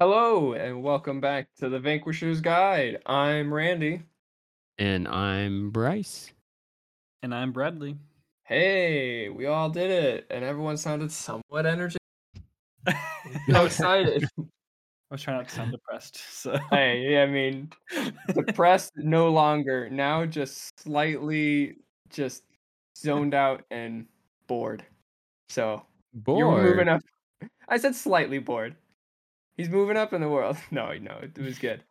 Hello and welcome back to the Vanquisher's Guide. I'm Randy. And I'm Bryce. And I'm Bradley. Hey, we all did it, and everyone sounded somewhat energetic. so excited. I was trying not to sound depressed. So hey, I mean, depressed no longer. Now just slightly just zoned out and bored. So Bored. you're moving up. I said slightly bored. He's moving up in the world. No, no, it was good.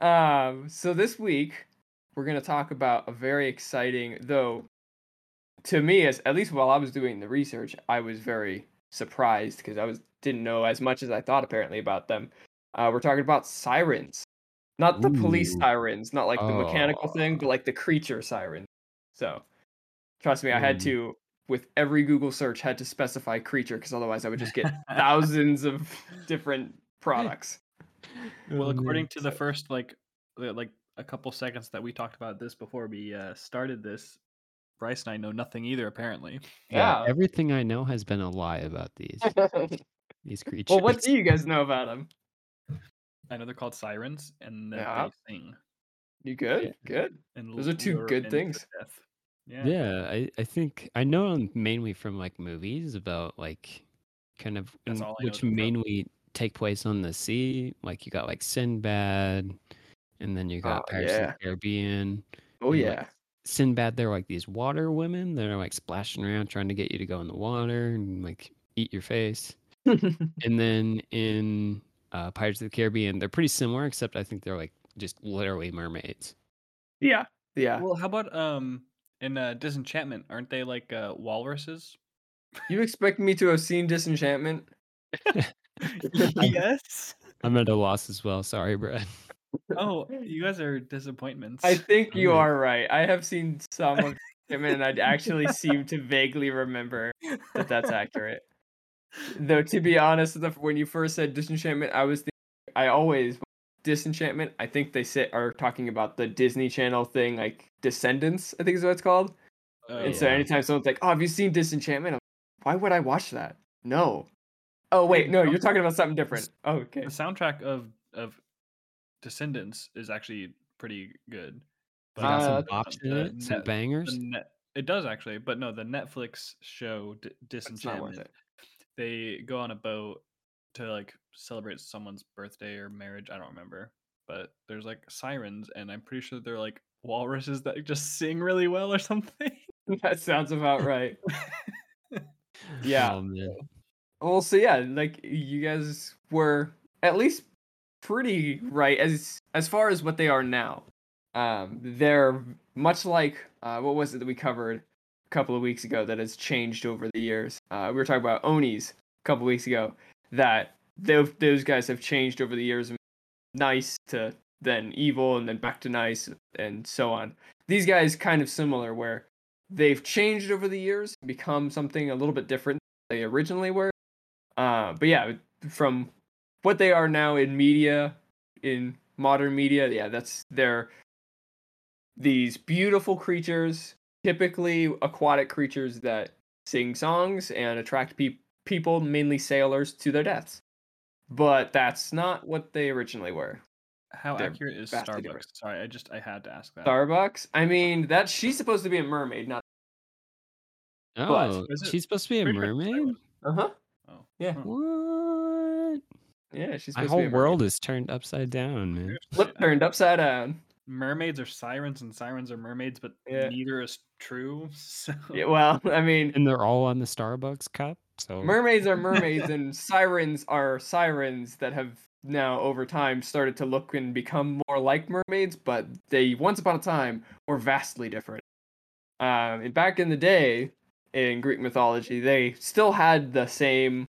Um, so this week we're gonna talk about a very exciting, though, to me, as at least while I was doing the research, I was very surprised because I was didn't know as much as I thought apparently about them. Uh, we're talking about sirens, not the police sirens, not like the mechanical thing, Oh. but like the creature sirens. So, trust me, I had Mm. to with every Google search had to specify creature because otherwise I would just get thousands of different products. well, Oh, according to the first like like a couple seconds that we talked about this before we uh, started this, Bryce and I know nothing either. Apparently, Yeah. Everything I know has been a lie about these these creatures. well, what do you guys know about them? I know they're called sirens and that Yeah. they sing. You good? Yeah. Good. And Those are two good things. death. Yeah. Yeah, I, I think I know them mainly from like movies about like kind of That's in- all which them from. mainly take place on the sea. Like you got like Sinbad, and then you got Oh, Pirates of yeah. the Caribbean. Oh and, like, yeah. Sinbad, they're like these water women that are like splashing around trying to get you to go in the water and like eat your face. And then in uh, Pirates of the Caribbean, they're pretty similar, except I think they're like just literally mermaids. yeah. Yeah. Well, how about um in uh, Disenchantment? Aren't they like uh, walruses? You expect me to have seen Disenchantment? yes. I'm at a loss as well. Sorry, Brad. Oh, you guys are disappointments. I think you Alright. are right. I have seen some of Disenchantment, and I actually seem to vaguely remember that that's accurate. Though to be honest, the, when you first said Disenchantment, I was thinking, I always Disenchantment. I think they sit are talking about the Disney Channel thing, like Descendants. I think is what it's called. Oh, And so anytime someone's like, "Oh, have you seen Disenchantment?" I'm like, Why would I watch that? No. Oh wait, no, you're talking about something different. Oh, okay. the soundtrack of of Descendants is actually pretty good. It's got some Uh, bops in the it, some net- bangers. The net, it does actually, but no, the Netflix show D- It's not worth Disenchantment. They go on a boat to like celebrate someone's birthday or marriage. I don't remember, but there's like sirens, and I'm pretty sure they're like walruses that just sing really well or something. that sounds about right. Yeah. Oh, man. Well, so yeah, like you guys were at least pretty right as as far as what they are now. Um, they're much like uh, what was it that we covered a couple of weeks ago that has changed over the years. Uh, we were talking about Onis a couple weeks ago that those those guys have changed over the years, nice to then evil and then back to nice and so on. These guys kind of similar where they've changed over the years, become something a little bit different than they originally were. Uh, but yeah, from what they are now in media, in modern media, yeah, that's they're these beautiful creatures, typically aquatic creatures that sing songs and attract pe- people, mainly sailors, to their deaths. But that's not what they originally were. How They're accurate is Starbucks? different. Sorry, I just I had to ask that. Starbucks. I mean, that she's supposed to be a mermaid, not. Oh, is she's supposed to be a pretty sure it's mermaid? Uh huh. Yeah. huh. What? Yeah, she's My supposed to be whole a mermaid. world is turned upside down, man. Flip turned upside down. Mermaids are sirens and sirens are mermaids, but Yeah. neither is true. So Yeah, well, I mean, And they're all on the Starbucks cup. So mermaids are mermaids and sirens are sirens that have now over time started to look and become more like mermaids but they once upon a time were vastly different um and back in the day in greek mythology they still had the same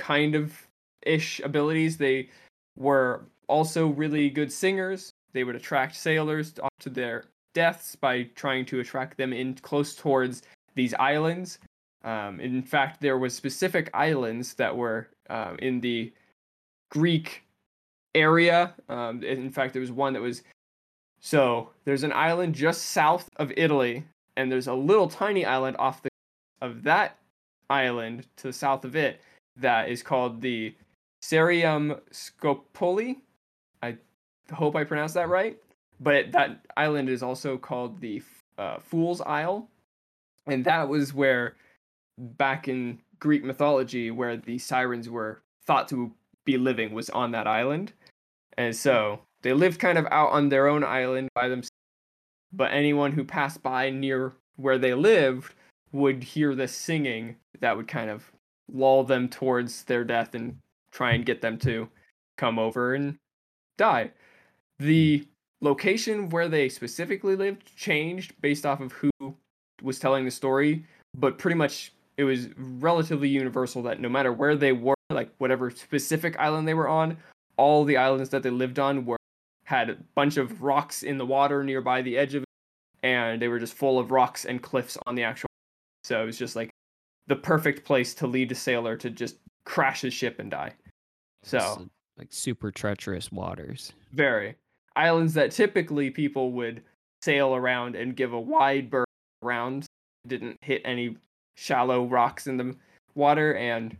kind of ish abilities. They were also really good singers. They would attract sailors to- their deaths by trying to attract them in close towards these islands. Um, in fact, there was specific islands that were um, in the Greek area. Um, in fact, there was one that was so there's an island just south of Italy, and there's a little tiny island off the of that island to the south of it that is called the Sirenum Scopuli. I hope I pronounced that right. But that island is also called the uh, Fool's Isle, and that was where, back in Greek mythology, where the sirens were thought to be living was on that island, and so they lived kind of out on their own island by themselves. But anyone who passed by near where they lived would hear this singing that would kind of lull them towards their death and try and get them to come over and die. The location where they specifically lived changed based off of who was telling the story, but pretty much it was relatively universal that no matter where they were, like whatever specific island they were on, all the islands that they lived on were had a bunch of rocks in the water nearby the edge of it, and they were just full of rocks and cliffs on the actual. So it was just like the perfect place to lead a sailor to just crash his ship and die. So uh, like super treacherous waters. very islands that typically people would sail around and give a wide berth around, didn't hit any shallow rocks in the water, and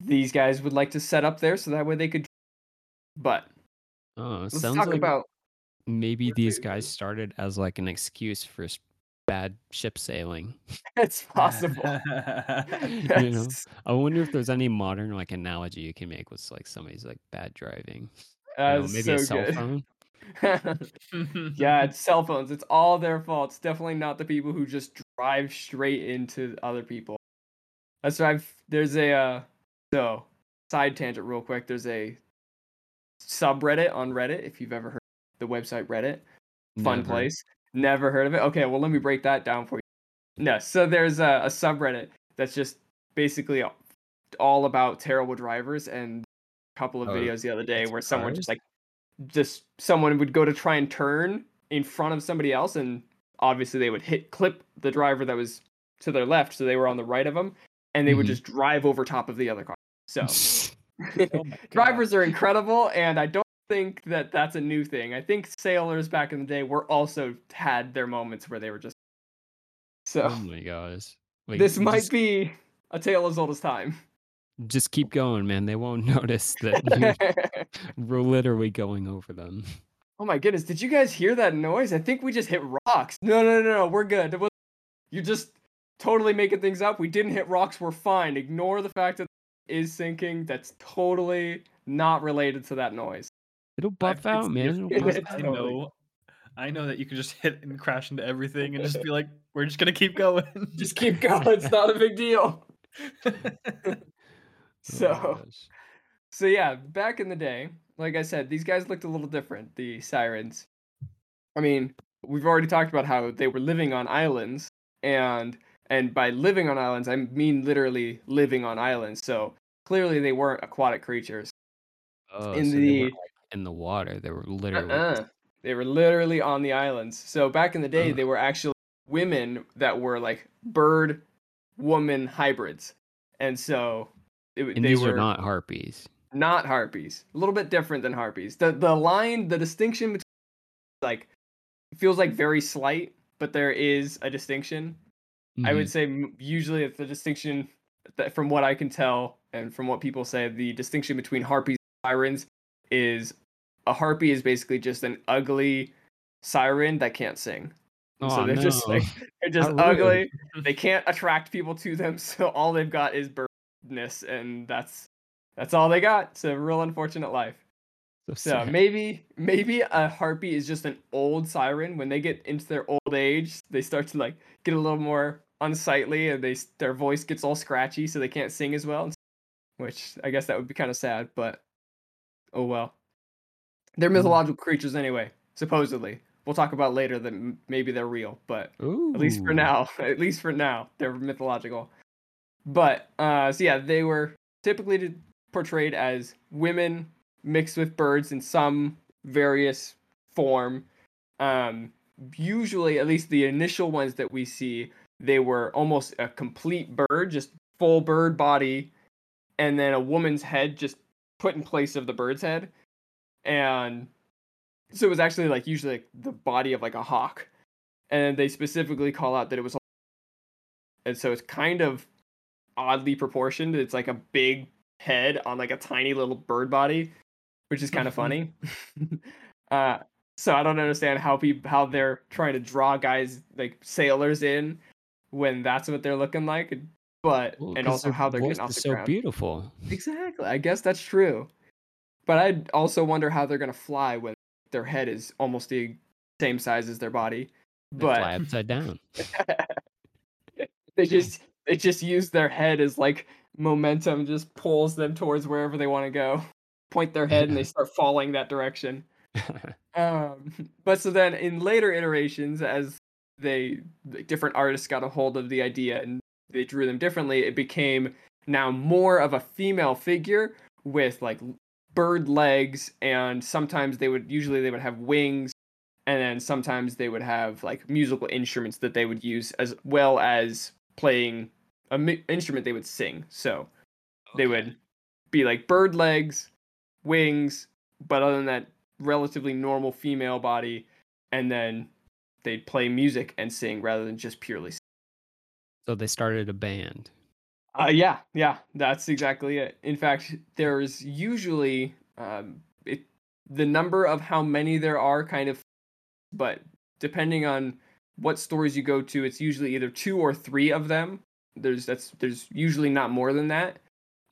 these guys would like to set up there so that way they could. But Oh, let's sounds talk like about maybe these guys started as like an excuse for bad ship sailing. it's possible. you know, I wonder if there's any modern like analogy you can make with like somebody's like bad driving. You know, maybe a cell good. phone. yeah, it's cell phones. It's all their fault. It's definitely not the people who just drive straight into other people. That's why I've there's a uh, so side tangent real quick. There's a subreddit on Reddit if you've ever heard the website Reddit. Fun Never. place. Never heard of it. Okay, well let me break that down for you. No, so there's a, a subreddit that's just basically all about terrible drivers and a couple of Oh, videos the other day it's where someone cars? just like just someone would go to try and turn in front of somebody else and obviously they would hit clip the driver that was to their left so they were on the right of them and they would Mhm. just drive over top of the other car so Oh drivers are incredible and i don't think that that's a new thing i think sailors back in the day were also had their moments where they were just so oh my gosh. Like, this might just, be a tale as old as time just keep going, man. They won't notice that you're literally going over them. Oh my goodness, did you guys hear that noise? I think we just hit rocks. No, no, no, no, we're good. You're just totally making things up. We didn't hit rocks, we're fine. Ignore the fact that is sinking. That's totally not related to that noise. It'll buff out, man. It'll buff I out. Totally. know. I know that you can just hit and crash into everything and just be like, we're just gonna keep going. Just keep going. It's not a big deal. Oh So, gosh. so yeah, back in the day, like I said, these guys looked a little different, the sirens. I mean, we've already talked about how they were living on islands and and by living on islands, I mean literally living on islands. So, clearly they weren't aquatic creatures. Oh, in so the- in the water, they were literally. Uh-uh. They were literally on the islands. So back in the day, Ugh. they were actually women that were like bird woman hybrids, and so it, and they these were not harpies. not harpies. A little bit different than harpies. The the line, the distinction between like feels like very slight, but there is a distinction. I would Mhm. say usually it's the distinction that from what I can tell and from what people say, the distinction between harpies and sirens is a harpy is basically just an ugly siren that can't sing. And so they're just like they're just How rude. ugly. They can't attract people to them, so all they've got is birdness, and that's that's all they got. It's a real unfortunate life. So So maybe maybe a harpy is just an old siren. When they get into their old age, they start to like get a little more unsightly, and they their voice gets all scratchy, so they can't sing as well. Which I guess that would be kind of sad, but oh well. They're Mm. mythological creatures anyway, supposedly. We'll talk about later that m- maybe they're real, but at least for now, at least for now, they're mythological. But uh, so yeah, they were typically portrayed as women mixed with birds in some various form. Um, usually, at least the initial ones that we see, they were almost a complete bird, just full bird body, and then a woman's head just put in place of the bird's head, and so it was actually like usually like the body of like a hawk, and they specifically call out that it was, and so it's kind of oddly proportioned. It's like a big head on like a tiny little bird body, which is kind of funny. uh, so I don't understand how people how they're trying to draw guys like sailors in when that's what they're looking like, but Well, and also how they're getting off the so ground. beautiful. Exactly. I guess that's true. But I also wonder how they're gonna fly when their head is almost the same size as their body. They fly But upside down. they just they just use their head as like momentum, just pulls them towards wherever they want to go. Point their head and they start falling that direction. Um, but so then in later iterations, as they like, different artists got a hold of the idea and they drew them differently, it became now more of a female figure with like bird legs, and sometimes they would usually they would have wings, and then sometimes they would have like musical instruments that they would use as well as playing a instrument they would sing. So they would be like bird legs, wings, but other than that, relatively normal female body, and then they'd play music and sing rather than just purely. Sing. so they started a band. Uh, yeah, yeah, that's exactly it. In fact, there's usually um, it, the number of how many there are kind of, but depending on what stories you go to, it's usually either two or three of them. There's that's there's usually not more than that.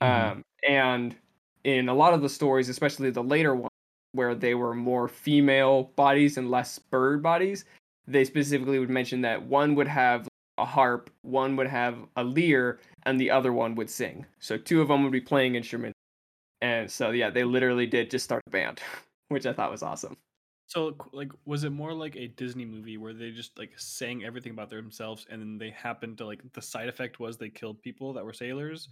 Mhm. Um, and in a lot of the stories, especially the later ones, where they were more female bodies and less bird bodies, they specifically would mention that one would have a harp, one would have a lyre, and the other one would sing. So two of them would be playing instruments. And so yeah, they literally did just start a band, which I thought was awesome. So, like, was it more like a Disney movie where they just like sang everything about themselves, and then they happened to like the side effect was they killed people that were sailors,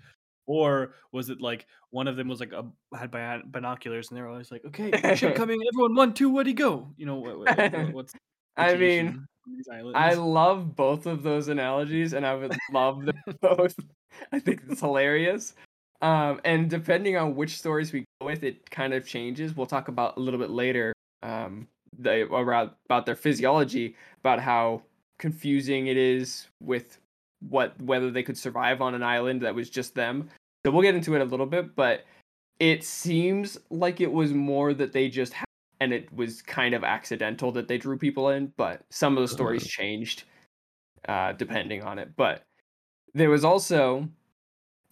or was it like one of them was like a, had binoculars, and they were always like, "Okay, ship coming, everyone, one, two, where'd he go?" You know, what, what, what- what's I mean, situation on these islands? I love both of those analogies, and I would love them both. I think it's hilarious. Um, and depending on which stories we go with, it kind of changes. We'll talk about a little bit later. Um, the around about their physiology, about how confusing it is with what whether they could survive on an island that was just them. So we'll get into it a little bit, but it seems like it was more that they just had, and it was kind of accidental that they drew people in, but some of the stories Uh-huh. changed uh, depending on it. But there was also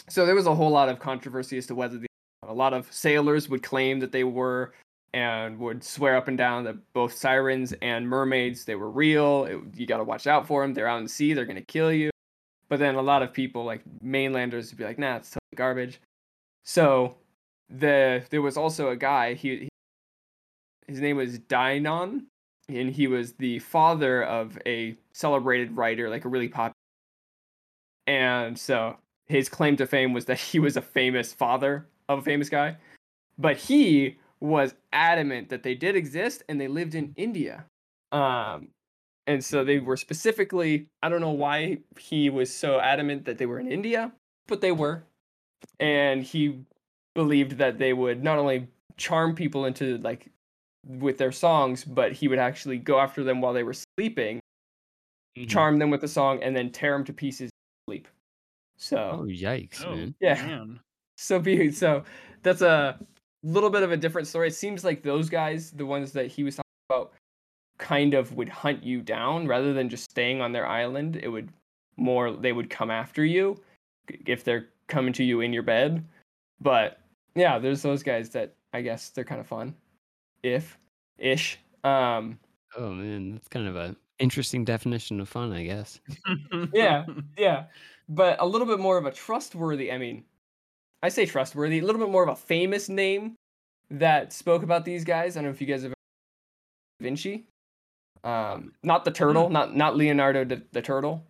so there was a whole lot of controversy as to whether the, a lot of sailors would claim that they were and would swear up and down that both sirens and mermaids they were real. It, you got to watch out for them. They're out in the sea. They're gonna kill you. But then a lot of people like mainlanders would be like, nah, it's totally garbage. So the there was also a guy. He, he his name was Dinon, and he was the father of a celebrated writer, like a really popular. And so his claim to fame was that he was a famous father of a famous guy, but he was adamant that they did exist and they lived in India. Um, and so they were specifically, I don't know why he was so adamant that they were in India, but they were. And he believed that they would not only charm people into like with their songs, but he would actually go after them while they were sleeping, Mhm. charm them with the song, and then tear them to pieces in sleep. Oh So yikes, oh, man! Yeah. man. so be so that's a little bit of a different story. It seems like those guys, the ones that he was talking about, kind of would hunt you down rather than just staying on their island. It would more they would come after you if they're coming to you in your bed. But yeah, there's those guys that I guess they're kind of fun, if ish. Um, Oh man, that's kind of a interesting definition of fun, I guess. Yeah. yeah, but a little bit more of a trustworthy. I mean, I say trustworthy, a little bit more of a famous name that spoke about these guys. I don't know if you guys have Da Vinci. Um, not the turtle, not not Leonardo the, the turtle,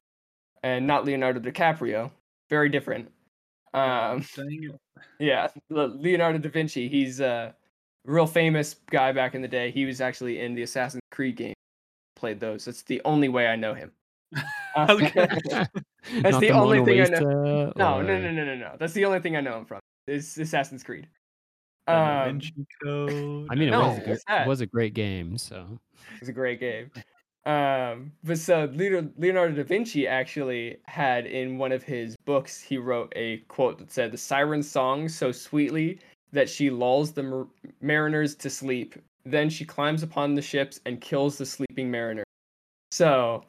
and not Leonardo DiCaprio. Very different. Um, yeah, Leonardo da Vinci. He's a real famous guy back in the day. He was actually in the Assassin's Creed game. Played those. That's the only way I know him. Uh, Okay. Not the only Mona thing I know. Lisa No, no, or- no, no, no, no. That's the only thing I know him from. Is Assassin's Creed. Um, I mean, it No, was a, what's gr- was a great game. So it was a great game. Um, but so Leonardo, Leonardo da Vinci actually had in one of his books, he wrote a quote that said, "The siren song so sweetly that she lulls the mar- mariners to sleep. Then she climbs upon the ships and kills the sleeping mariner." So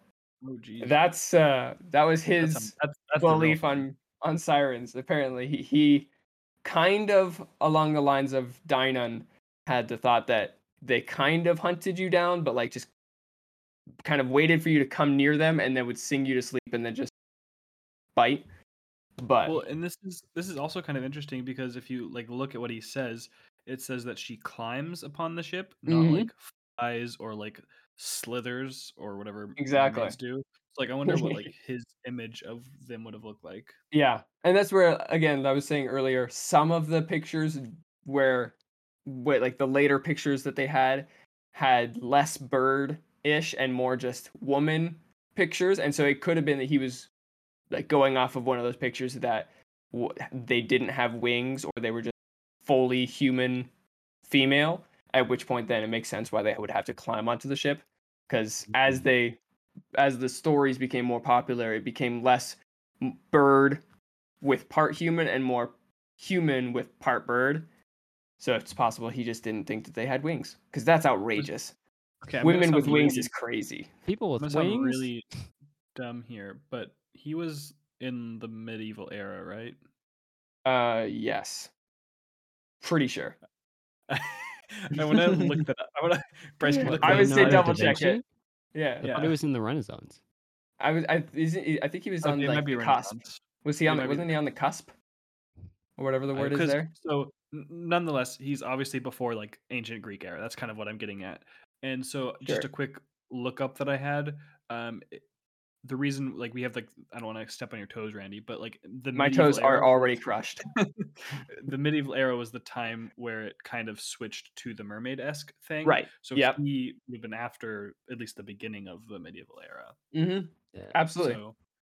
Oh that's uh that was his That's, a- that's, that's belief on on sirens. Apparently, he he kind of along the lines of Dinon had the thought that they kind of hunted you down, but like just kind of waited for you to come near them and then would sing you to sleep and then just bite. But Well, and this is this is also kind of interesting because if you like look at what he says, it says that she climbs upon the ship, not Mhm. like flies or like slithers or whatever Exactly. do. So like I wonder what like his image of them would have looked like. Yeah, and that's where again I was saying earlier. Some of the pictures where, where like the later pictures that they had had less bird ish and more just woman pictures, and so it could have been that he was like going off of one of those pictures that w- they didn't have wings or they were just fully human female. At which point, then it makes sense why they would have to climb onto the ship, because as Mhm. they as the stories became more popular, it became less bird with part human and more human with part bird. So it's possible he just didn't think that they had wings because that's outrageous. Okay, I'm Women with wings really- is crazy. People with gonna wings. sound really dumb here, but he was in the medieval era, right? Uh, yes, pretty sure. I want to look that up. I want to. Bryce, can look I would say double check it. Yeah, I thought it was in the Renaissance. I was. I isn't. he- I think he was Okay, on it like the cusp. Renaissance. Was he on? might The, be wasn't he on the cusp? Or whatever the Uh, word is 'cause- there. So, nonetheless, he's obviously before like ancient Greek era. That's kind of what I'm getting at. And so, just Sure. a quick look up that I had. Um, it- the reason, like, we have like, I don't want to step on your toes, Randy, but like the My medieval toes are already crushed. the medieval era was the time where it kind of switched to the mermaid esque thing. Right. So Yep. he would have been after at least the beginning of the medieval era. Mm-hmm. Yeah. Absolutely. So,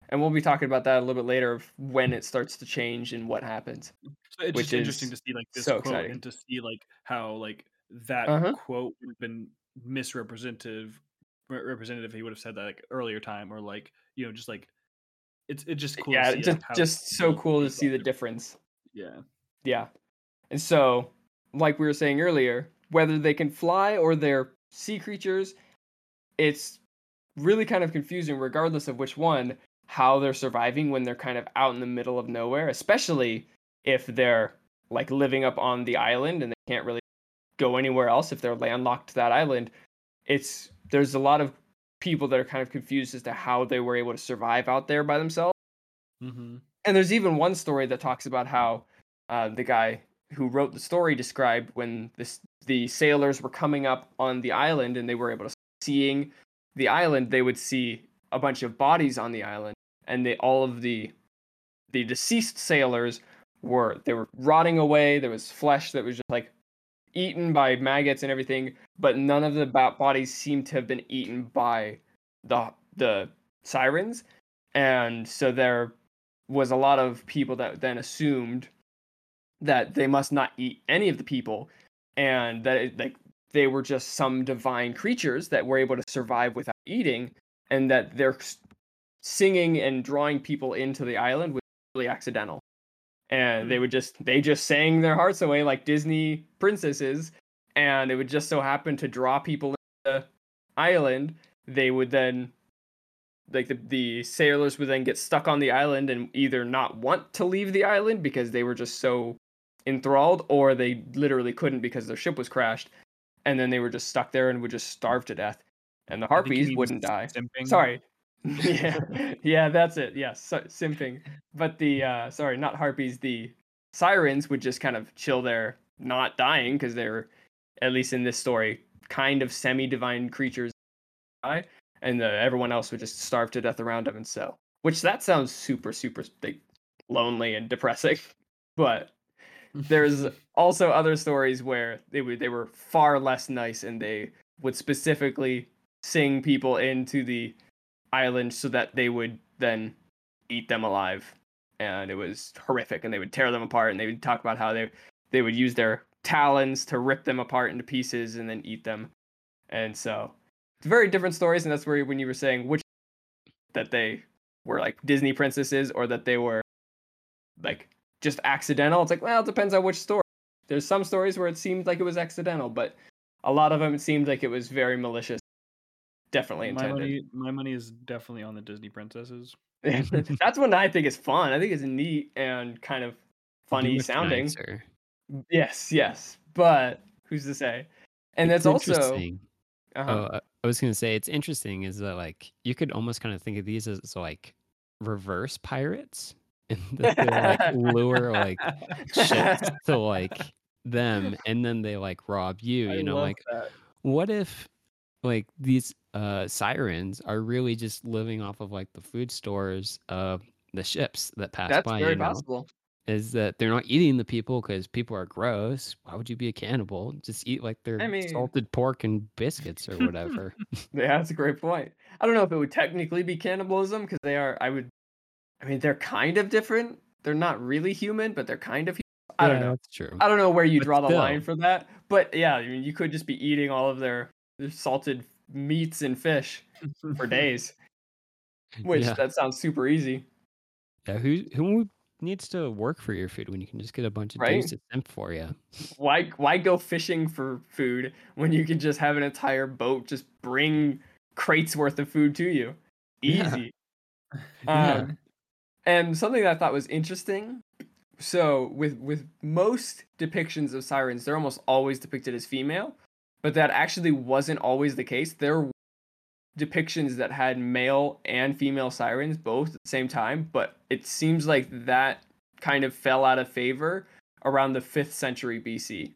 And we'll be talking about that a little bit later of when it starts to change and what happens. so it's Which just interesting to see like this so quote exciting. and to see like how like that Uh-huh. quote would have been misrepresentative re- representative he would have said that like earlier time or like you know just like it's it's just cool yeah, to see, just like, just so cool to see the difference. yeah Yeah. And so, like we were saying earlier, whether they can fly or they're sea creatures, it's really kind of confusing, regardless of which one, how they're surviving when they're kind of out in the middle of nowhere, especially if they're like living up on the island and they can't really go anywhere else if they're landlocked to that island. It's there's a lot of people that are kind of confused as to how they were able to survive out there by themselves. mm-hmm. And there's even one story that talks about how uh, the guy who wrote the story described when this the sailors were coming up on the island and they were able to seeing the island, they would see a bunch of bodies on the island, and they all of the the deceased sailors were they were rotting away. There was flesh that was just like eaten by maggots and everything, but none of the bo- bodies seem to have been eaten by the the sirens, and so there was a lot of people that then assumed that they must not eat any of the people and that it, like they were just some divine creatures that were able to survive without eating and that their singing and drawing people into the island was really accidental and they would just they just sang their hearts away like disney princesses. And it would just so happen to draw people into the island. They would then like the, the sailors would then get stuck on the island and either not want to leave the island because they were just so enthralled or they literally couldn't because their ship was crashed. And then they were just stuck there and would just starve to death. And the I think he harpies wouldn't die. simping. sorry yeah. Yeah that's it. Yeah, so, simping. But the uh sorry not harpies the sirens would just kind of chill there not dying because they're at least in this story kind of semi-divine creatures and the, everyone else would just starve to death around them and so which that sounds super super lonely and depressing but there's also other stories where they would they were far less nice and they would specifically sing people into the island so that they would then eat them alive and it was horrific and they would tear them apart and they would talk about how they they would use their talons to rip them apart into pieces and then eat them and so it's very different stories, and that's where when you were saying which that they were like Disney princesses or that they were like just accidental. It's like, well, it depends on which story. There's some stories where it seemed like it was accidental, but a lot of them it seemed like it was very malicious. Definitely My intended. money, my money is definitely on the Disney princesses. That's what I think is fun. I think it's neat and kind of funny sounding. nicer. Yes, yes. But who's to say? And It's that's also interesting. uh Oh, I was gonna say it's interesting is that like you could almost kind of think of these as like reverse pirates, and that they like lure like ships to like them, and then they like rob you. I You know, like that. what if like these uh sirens are really just living off of like the food stores of the ships that pass That's by? very You know, possible. is that they're not eating the people because people are gross. Why would you be a cannibal? Just eat like their I mean, salted pork and biscuits or whatever. yeah, that's a great point. I don't know if it would technically be cannibalism because they are. I would. I mean, they're kind of different. They're not really human, but they're kind of. hu- I don't know. That's true. I don't know where you But draw the line for that. But yeah, I mean, you could just be eating all of their, their salted meats and fish for days, which Yeah. that sounds super easy, Yeah. Who who needs to work for your food when you can just get a bunch of right? dudes to simp for you? Why why go fishing for food when you can just have an entire boat just bring crates worth of food to you? Yeah. Easy. Yeah. Um, and something that I thought was interesting. So with with most depictions of sirens, they're almost always depicted as female, but that actually wasn't always the case. There were depictions that had male and female sirens both at the same time, but it seems like that kind of fell out of favor around the 5th century BC.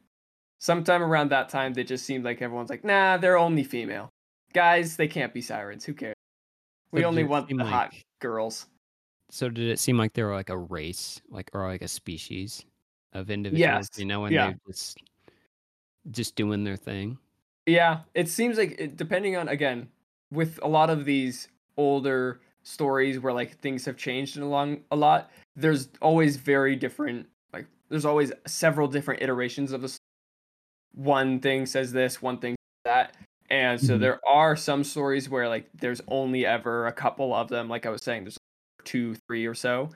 Sometime around that time, they just seemed like everyone's like, nah, they're only female. Guys, they can't be sirens. Who cares? We So only want the hot girls. so did it seem like they were like a race, like or like a species of individuals, Yes. you know, and Yeah. they just just doing their thing? Yeah, it seems like it, depending on again with a lot of these older stories where like things have changed along a lot. There's always very different like there's always several different iterations of this. One thing says this, one thing that, and so Mhm. there are some stories where like there's only ever a couple of them. Like I was saying, there's two, three or so,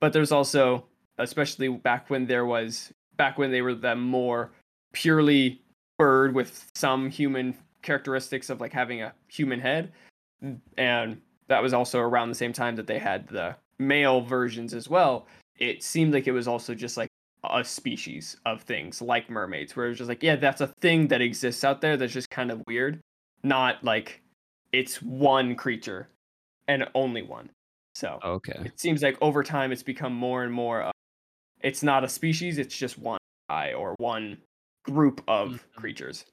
but there's also especially back when there was back when they were the more purely bird with some human characteristics of like having a human head. And that was also around the same time that they had the male versions as well. It seemed like it was also just like a species of things like mermaids where it was just like yeah that's a thing that exists out there that's just kind of weird. Not like it's one creature and only one. So Okay. it seems like over time it's become more and more of, it's not a species it's just one guy or one group of Mhm. creatures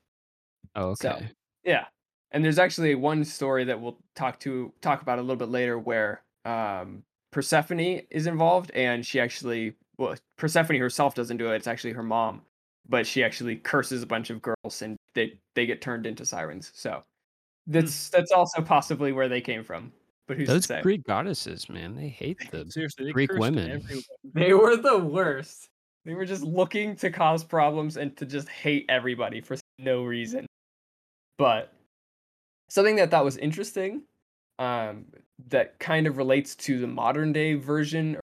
Okay. so yeah and there's actually one story that we'll talk to talk about a little bit later where um persephone is involved and she actually well persephone herself doesn't do it it's actually her mom but she actually curses a bunch of girls and they they get turned into sirens so that's that's also possibly where they came from but who's Those Greek goddesses, man, they hate the Seriously, they Greek women. everyone. They were the worst. They were just looking to cause problems and to just hate everybody for no reason. But something that thought was interesting, um, that kind of relates to the modern day version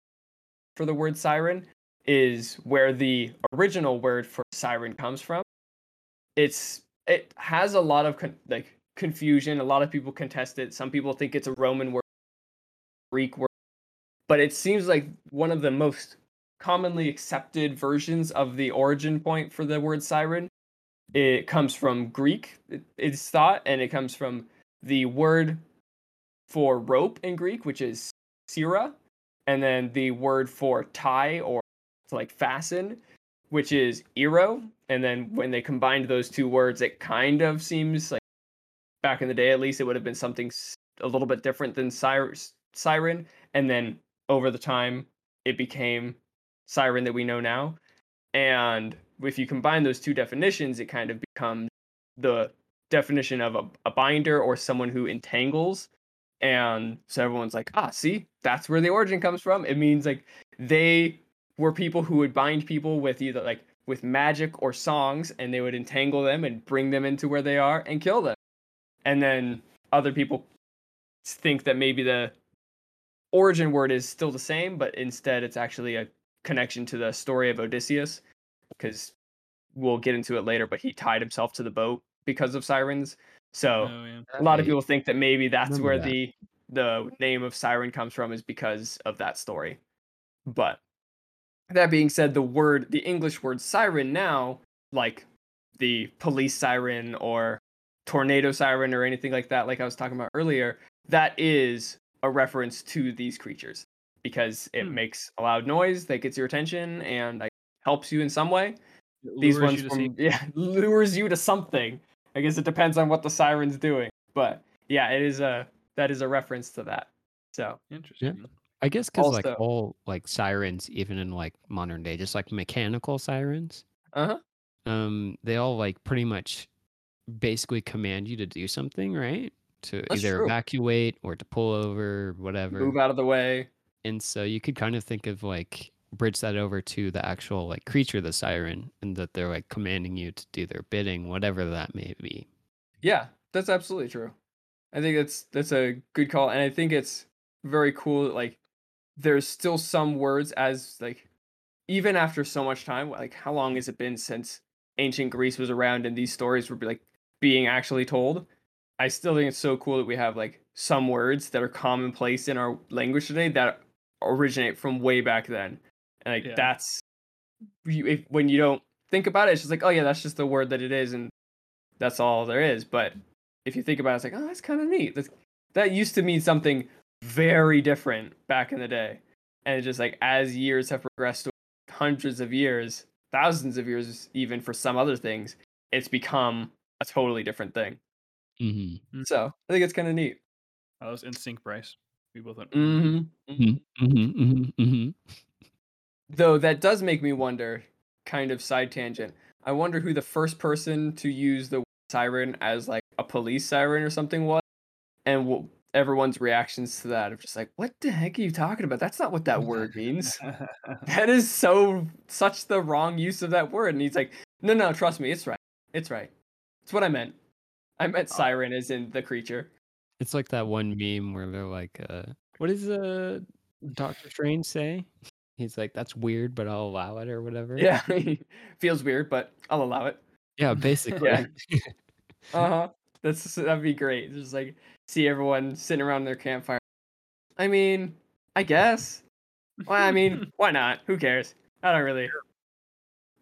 for the word siren, is where the original word for siren comes from. It's it has a lot of con- like confusion. A lot of people contest it. Some people think it's a Roman word, Greek word but it seems like one of the most commonly accepted versions of the origin point for the word siren. It comes from Greek, it's thought, and it comes from the word for rope in Greek, which is sira, and then the word for tie or to like fasten, which is ero. And then when they combined those two words, it kind of seems like back in the day, at least, it would have been something a little bit different than sir- siren. And then over the time it became siren that we know now and if you combine those two definitions it kind of becomes the definition of a, a binder or someone who entangles and so everyone's like ah see that's where the origin comes from. It means like they were people who would bind people with either like with magic or songs and they would entangle them and bring them into where they are and kill them. And then other people think that maybe the origin word is still the same, but instead it's actually a connection to the story of Odysseus, because we'll get into it later. But he tied himself to the boat because of sirens. So Oh, yeah. a lot of people think that maybe that's where that. the the name of siren comes from is because of that story. But that being said, the word the English word siren now, like the police siren or tornado siren or anything like that, like I was talking about earlier, that is a reference to these creatures because it Hmm. makes a loud noise that gets your attention and like, helps you in some way these lures ones you to from yeah lures you to something. I guess it depends on what the siren's doing, but yeah, it is a that is a reference to that. So Interesting. I guess because like all like sirens, even in like modern day, just like mechanical sirens, uh huh. um, they all like pretty much basically command you to do something, right? To That's either true. evacuate or to pull over, whatever. Move out of the way. And so you could kind of think of like bridge that over to the actual like creature, the siren, and that they're like commanding you to do their bidding, whatever that may be. Yeah, that's absolutely true. I think that's that's a good call, and I think it's very cool. that, Like, there's still some words as like, even after so much time. Like, how long has it been since ancient Greece was around and these stories were like being actually told? I still think it's so cool that we have like some words that are commonplace in our language today that originate from way back then, and like Yeah. that's you, if, when you don't think about it, it's just like, oh yeah, that's just the word that it is, and that's all there is. But if you think about it, it's like, oh, that's kind of neat. That's, that used to mean something very different back in the day. And it's just like as years have progressed, hundreds of years, thousands of years, even for some other things, it's become a totally different thing. Mm-hmm. So I think it's kind of neat. I was in sync, Bryce. We both went. hmm Mm-hmm. Mm-hmm. Mm-hmm. Though that does make me wonder, kind of side tangent. I wonder who the first person to use the siren as like a police siren or something was, and w- everyone's reactions to that of just like, what the heck are you talking about? That's not what that word means. that is so such the wrong use of that word. And he's like, no, no, trust me, it's right. It's right. It's what I meant. I meant Oh. siren as in the creature. It's like that one meme where they're like, uh, what does uh, Doctor Strange say? He's like, that's weird, but I'll allow it or whatever. Yeah, feels weird, but I'll allow it. Yeah, basically. Yeah. Uh huh. That's that'd be great. Just like see everyone sitting around their campfire. I mean, I guess. Well, I mean, why not? Who cares? I don't really.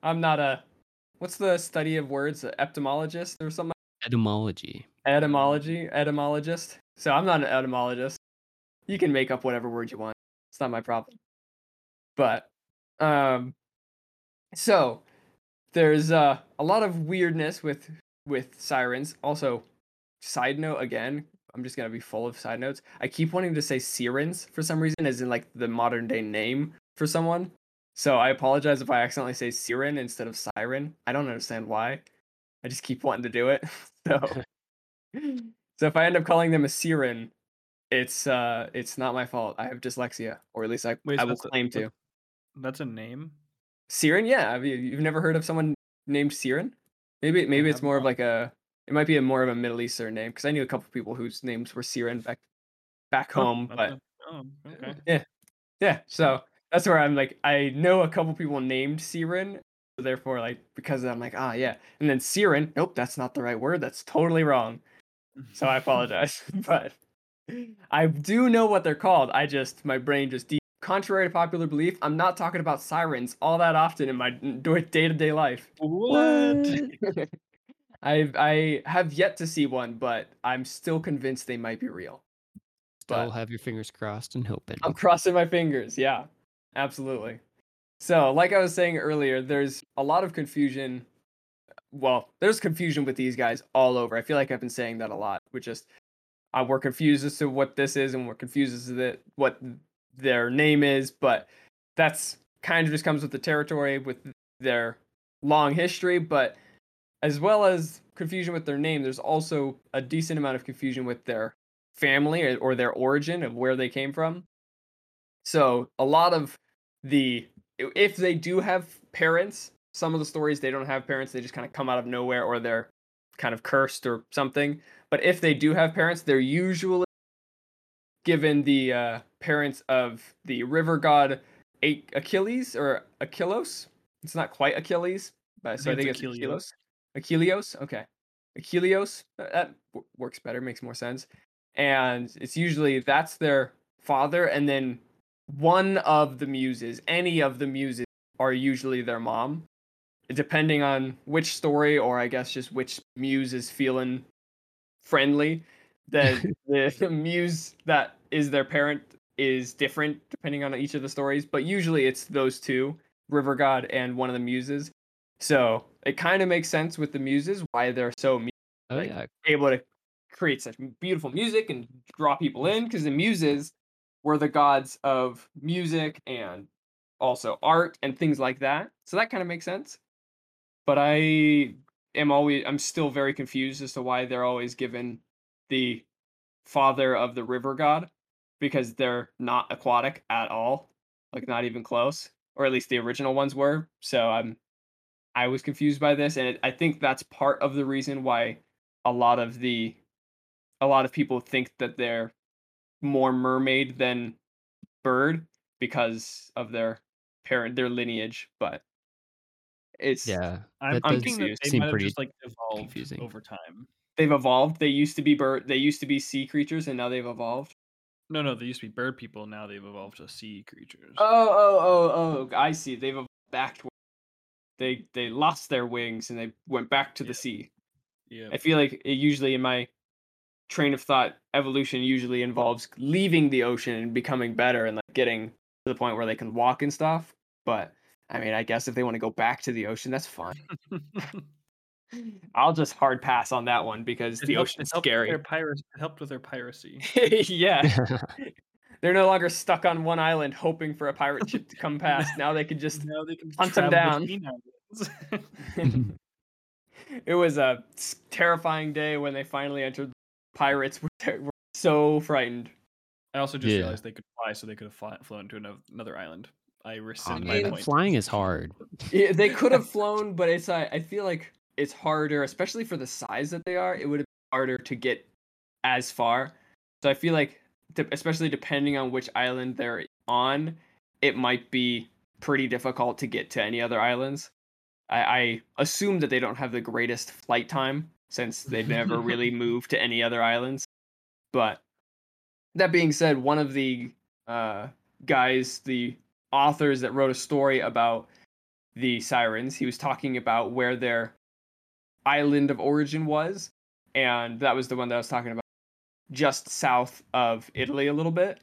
I'm not a. What's the study of words? A etymologist or something? Etymology. Etymology, etymologist. So I'm not an etymologist. You can make up whatever word you want. It's not my problem. But, um, so there's uh, a lot of weirdness with with sirens. Also, side note again, I'm just gonna be full of side notes. I keep wanting to say sirens for some reason, as in like the modern day name for someone. So I apologize if I accidentally say siren instead of siren. I don't understand why. I just keep wanting to do it. So, so if I end up calling them a siren, it's uh, it's not my fault. I have dyslexia, or at least I, Wait, I will that's a- claim to. that's- a name. Siren, yeah. Have you, you've never heard of someone named Siren? Maybe maybe it's more of like a it might be a more of a Middle Eastern name because I knew a couple people whose names were Siren back back Oh, home, that's but oh, okay. yeah, yeah. So that's where I'm like I know a couple people named Siren, so therefore like because I'm like ah yeah, and then Siren, nope, that's not the right word. That's totally wrong. So I apologize, but I do know what they're called. I just my brain just de- contrary to popular belief, I'm not talking about sirens all that often in my day to day life. What? I I have yet to see one, but I'm still convinced they might be real. Still But have your fingers crossed and hoping. I'm crossing my fingers. Yeah, absolutely. So, like I was saying earlier, there's a lot of confusion. Well, there's confusion with these guys all over. I feel like I've been saying that a lot. We just uh, we're confused as to what this is, and we're confused as to the, what their name is. But that's kind of just comes with the territory with their long history. But as well as confusion with their name, there's also a decent amount of confusion with their family or, or their origin of where they came from. So a lot of the if they do have parents, some of the stories they don't have parents, they just kind of come out of nowhere or they're kind of cursed or something. But if they do have parents, they're usually given the uh, parents of the river god A- Achilles or Achilles. It's not quite Achilles, but so I think, think it's it's Achilles. Achilles, okay. Achilles, uh, that w- works better, makes more sense. And it's usually that's their father, and then one of the muses, any of the muses, are usually their mom. Depending on which story, or I guess just which muse is feeling friendly, the the muse that is their parent is different depending on each of the stories. But usually it's those two, River God and one of the muses. So it kind of makes sense with the muses why they're so mu- Oh Like, yeah, able to create such beautiful music and draw people in because the muses were the gods of music and also art and things like that. So that kind of makes sense. But I am always I'm still very confused as to why they're always given the father of the river god because they're not aquatic at all, like not even close, or at least the original ones were. So I'm I was confused by this and it, I think that's part of the reason why a lot of the a lot of people think that they're more mermaid than bird because of their parent their lineage but it's yeah. I'm thinking that they seem might have pretty just like evolved confusing. over time. they've evolved they used to be bird they used to be sea creatures and now they've evolved No, no, they used to be bird people. Now they've evolved to sea creatures. oh oh oh oh i see they've evolved back to they they lost their wings and they went back to the sea yeah. i feel like it usually in my train of thought evolution usually involves leaving the ocean and becoming better and like getting to the point where they can walk and stuff but i mean i guess if they want to go back to the ocean that's fine I'll just hard pass on that one because It the helped- ocean's it scary. Their piracy, helped with their piracy. yeah, they're no longer stuck on one island hoping for a pirate ship to come past. Now they can just. now they can hunt 'em travel down. it was a terrifying day when they finally entered. Pirates were, ter- were so frightened. I also just Yeah. realized they could fly, so they could have fly, flown to another island. I rescind man, my point. flying is hard. Yeah, they could have flown, but it's I I feel like it's harder, especially for the size that they are. It would have been harder to get as far. So I feel like, especially depending on which island they're on, it might be pretty difficult to get to any other islands. I, I assume that they don't have the greatest flight time since they've never really moved to any other islands. But that being said, one of the uh, guys, the authors that wrote a story about the sirens, he was talking about where their island of origin was, and that was the one that I was talking about, just south of Italy a little bit.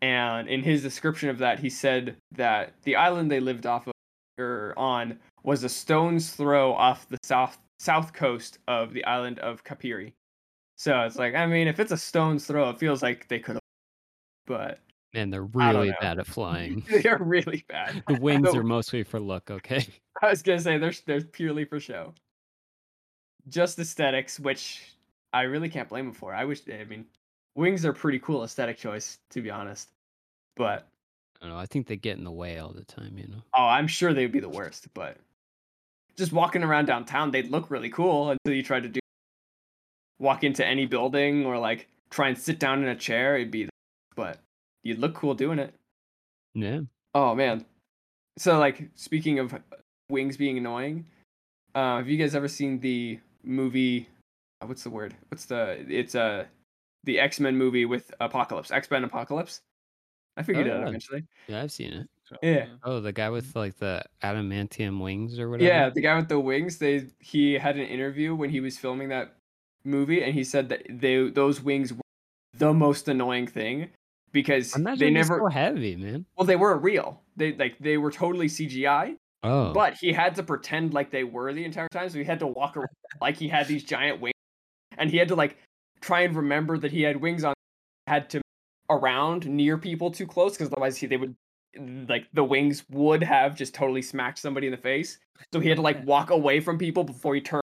And in his description of that, he said that the island they lived off of or on was a stone's throw off the south south coast of the island of Capri. So it's like, I mean, if it's a stone's throw, it feels like they could have, but Man, they're really bad at flying. they're really bad. The wings So- are mostly for look, okay? I was gonna say they're they're purely for show. Just aesthetics, which I really can't blame them for. I wish I mean wings are pretty cool aesthetic choice, to be honest. But I don't know. I think they get in the way all the time, you know. oh, I'm sure they would be the worst. But just walking around downtown, they'd look really cool until you tried to do walk into any building or like try and sit down in a chair. It'd be, but you'd look cool doing it. Yeah. Oh man. So like speaking of wings being annoying, uh, have you guys ever seen the movie? uh, What's the word? What's the? It's uh, the X Men movie with Apocalypse. X Men Apocalypse. I figured Oh, it out yeah. eventually. Yeah, I've seen it. Yeah. Oh, the guy with like the adamantium wings or whatever. Yeah, the guy with the wings. They he had an interview when he was filming that movie, and he said that they those wings were the most annoying thing because Imagine they never. so heavy, man. Well, they weren't real. They like they were totally CGI. Oh. But he had to pretend like they were the entire time, so he had to walk around like he had these giant wings, and he had to like try and remember that he had wings on. Had to around near people too close because otherwise he, they would like the wings would have just totally smacked somebody in the face. So he had to like walk away from people before he turned,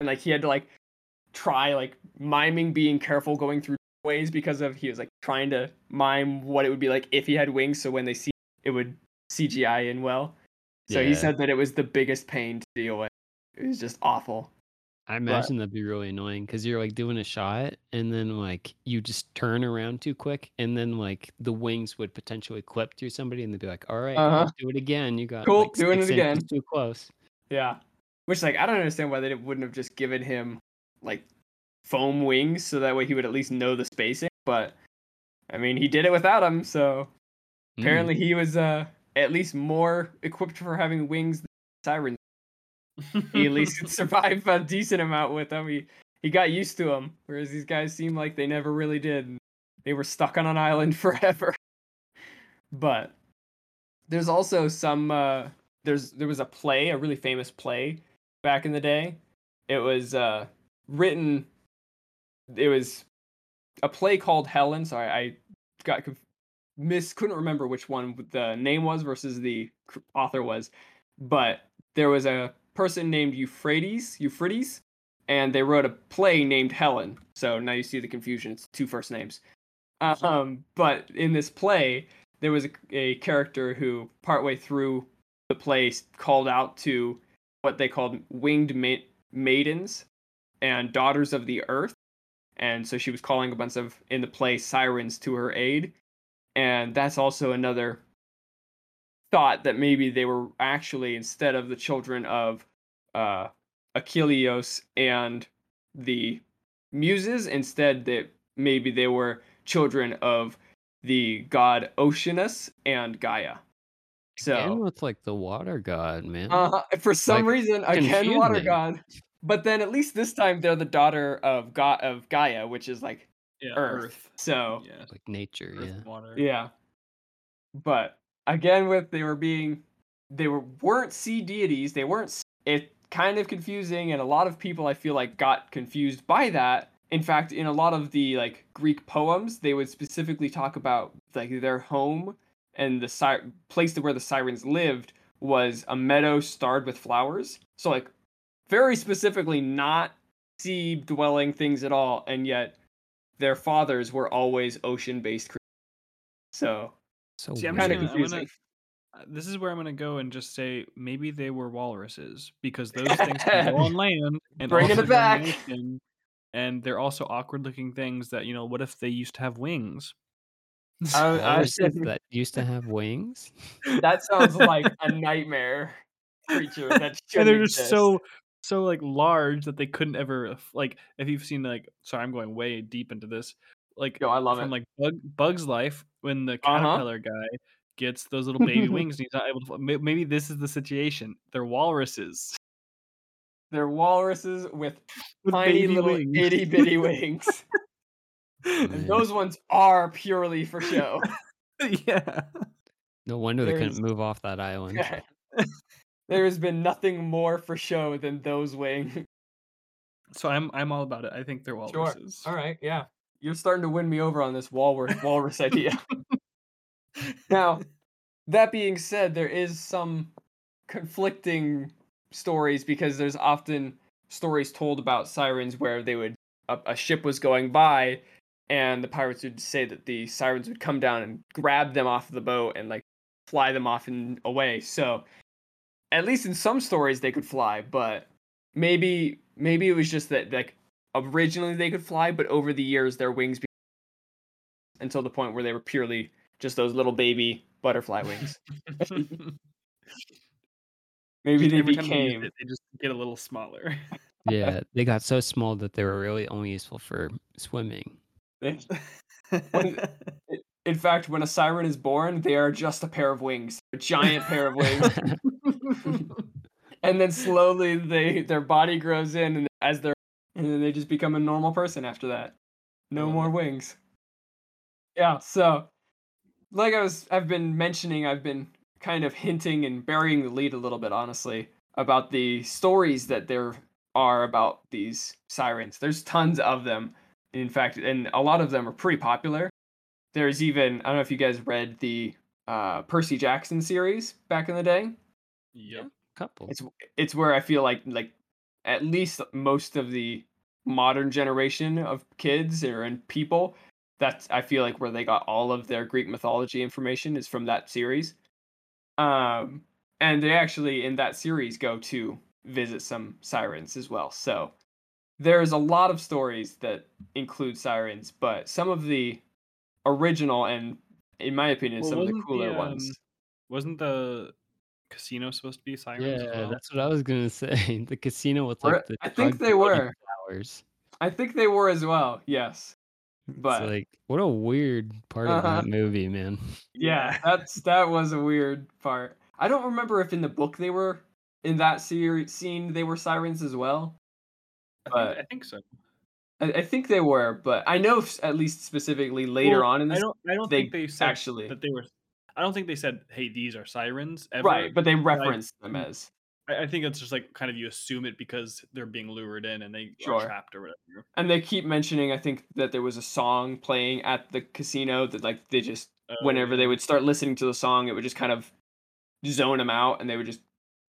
and like he had to like try like miming being careful going through ways because of he was like trying to mime what it would be like if he had wings, so when they see it would CGI in well. So he said that it was the biggest pain to deal with. It was just awful. I imagine that'd be really annoying because you're like doing a shot and then like you just turn around too quick and then like the wings would potentially clip through somebody and they'd be like, "All right, Uh-huh. do it again. You got Cool, like doing it again." too close." Yeah. Which like I don't understand why they wouldn't have just given him like foam wings so that way he would at least know the spacing. But I mean, he did it without them, so Mm. apparently he was uh at least more equipped for having wings than Siren. He at least could survive a decent amount with them. He he got used to them, whereas these guys seem like they never really did. They were stuck on an island forever. But there's also some uh there's there was a play, a really famous play back in the day. It was uh written it was a play called Helen. Sorry, I got conf- miss couldn't remember which one the name was versus the author was, but there was a person named Euphrates, Euphrates, and they wrote a play named Helen. So now you see the confusion. It's two first names. Um, but in this play, there was a, a character who, partway through the play, called out to what they called winged ma- maidens and daughters of the earth. And so she was calling a bunch of, in the play, sirens to her aid. And that's also another thought that maybe they were actually, instead of the children of uh, Achelous and the muses, instead that maybe they were children of the god Oceanus and Gaia. Again So, with like the water god, man. uh, for some Like, reason, again, water god. But then at least this time they're the daughter of God of Gaia, which is like yeah, Earth. So Yeah. like nature, Earth yeah. water. yeah. But again, with they were being, they were weren't sea deities. They weren't. It kind of confusing, and a lot of people I feel like got confused by that. In fact, in a lot of the like Greek poems, they would specifically talk about like their home and the si- place where the sirens lived was a meadow starred with flowers. So like very specifically not sea dwelling things at all, and yet their fathers were always ocean based creatures. So So See, I'm kind of gonna- gonna- confusing. Uh, This is where I'm gonna go and just say maybe they were walruses because those things can go on land and Bringing also it back. the ocean, and they're also awkward looking things that you know. What if they used to have wings? I, I walruses that used to have wings. that sounds like a nightmare creature that and shouldn't they're just exist. so so like large that they couldn't ever like if you've seen like sorry I'm going way deep into this like Yo, I love from it. like Bug, Bug's Life when the Uh-huh. caterpillar guy gets those little baby wings and he's not able to maybe this is the situation they're walruses They're walruses with with tiny little wings. itty bitty wings. and those ones are purely for show. yeah No wonder they couldn't move off that island. There has been nothing more for show than those wings. so I'm I'm all about it I think they're Sure. walruses All right, yeah. You're starting to win me over on this walrus walrus idea. Now, that being said, there is some conflicting stories because there's often stories told about sirens where they would a, a ship was going by and the pirates would say that the sirens would come down and grab them off the boat and like fly them off and away. So at least in some stories they could fly, but maybe maybe it was just that like originally they could fly, but over the years their wings be- until the point where they were purely just those little baby butterfly wings. Maybe they Every they became it, they just get a little smaller Yeah, they got so small that they were really only useful for swimming. they- in fact when a siren is born, they are just a pair of wings. A giant pair of wings. and then slowly they their body grows in and as they're and then they just become a normal person after that. No more wings. Yeah, so like I was I've been mentioning, I've been kind of hinting and burying the lead a little bit honestly about the stories that there are about these sirens. There's tons of them. In fact, and a lot of them are pretty popular. There's even I don't know if you guys read the uh, Percy Jackson series back in the day. Yep Couple. It's it's where I feel like like at least most of the modern generation of kids or and people that's I feel like where they got all of their Greek mythology information is from that series. Um and they actually in that series go to visit some sirens as well. So there's a lot of stories that include sirens, but some of the original and, in my opinion, Well, some of the wasn't the, cooler um, ones. Wasn't the casino supposed to be sirens as Yeah, well? that's what I was gonna say. The casino with like the I think they were. Flowers. I think they were as well. Yes, It's but like what a weird part of Uh-huh. that movie, man. yeah, Yeah. that's that was a weird part. I don't remember if in the book they were in that series scene they were sirens as well. I think, I think so. I, I think they were, but I know at least specifically later Well, on in this, I don't. I don't they think they said actually that they were. I don't think they said, "Hey, these are sirens." Ever. right, but they I- referenced them mm, as. I, I think it's just like kind of you assume it because they're being lured in and they Sure. are trapped or whatever. And they keep mentioning, I think that there was a song playing at the casino that like they just Oh, whenever they would start listening to the song, it would just kind of zone them out, and they would just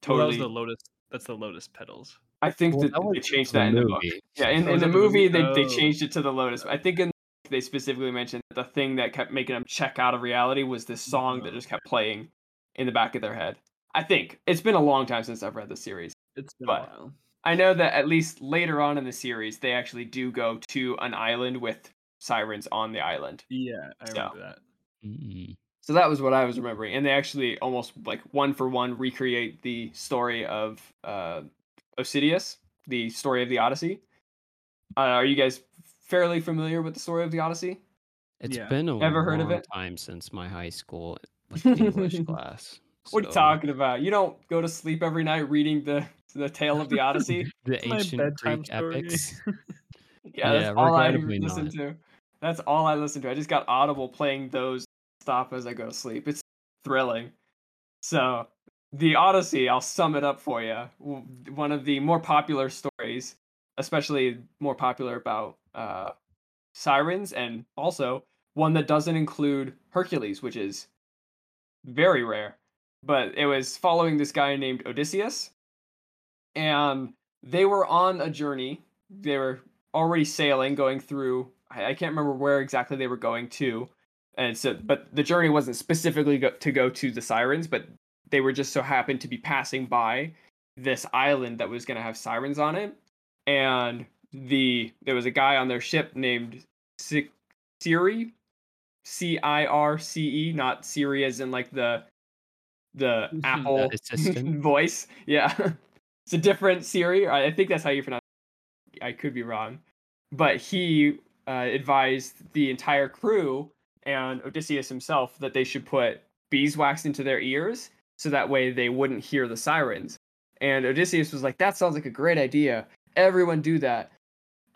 Well, that was totally. the lotus. That's the lotus petals. I think Well, that, that they changed the that in the book. movie. Yeah, in, Oh, in the the movie? movie they, they Oh. changed it to the Lotus. I think in they specifically mentioned that the thing that kept making them check out of reality was this song that Oh, just kept playing in the back of their head. I think it's been a long time since I've read the series. It's been But- a while. I know that at least later on in the series, they actually do go to an island with sirens on the island. Yeah, I So. remember that. Mm. So that was what I was remembering, and they actually almost like one for one recreate the story of uh, Osidius, the story of the Odyssey. Uh, are you guys fairly familiar with the story of the Odyssey? It's Yeah. been a Ever heard of long it? time since my high school like English class. What are you talking about? You don't go to sleep every night reading the the tale of the Odyssey? The It's ancient bedtime Greek story. epics. Yeah, that's Yeah, all I listen not. to. That's all I listen to. I just got Audible playing those stop as I go to sleep. It's thrilling. So, the Odyssey, I'll sum it up for you. One of the more popular stories, especially more popular about uh, sirens, and also one that doesn't include Hercules, which is very rare. But it was following this guy named Odysseus, and they were on a journey. They were already sailing, going through. I, can't remember where exactly they were going to, and so, but the journey wasn't specifically go, to go to the sirens, but they were just so happened to be passing by this island that was going to have sirens on it, and the there was a guy on their ship named Si- Siri, C I R C E, not Siri as in like the the The Apple assistant. voice. Yeah, it's a different Siri. I I think that's how you pronounce. it. I could be wrong, but he uh, advised the entire crew and Odysseus himself that they should put beeswax into their ears so that way they wouldn't hear the sirens. And Odysseus was like, "That sounds like a great idea. Everyone do that."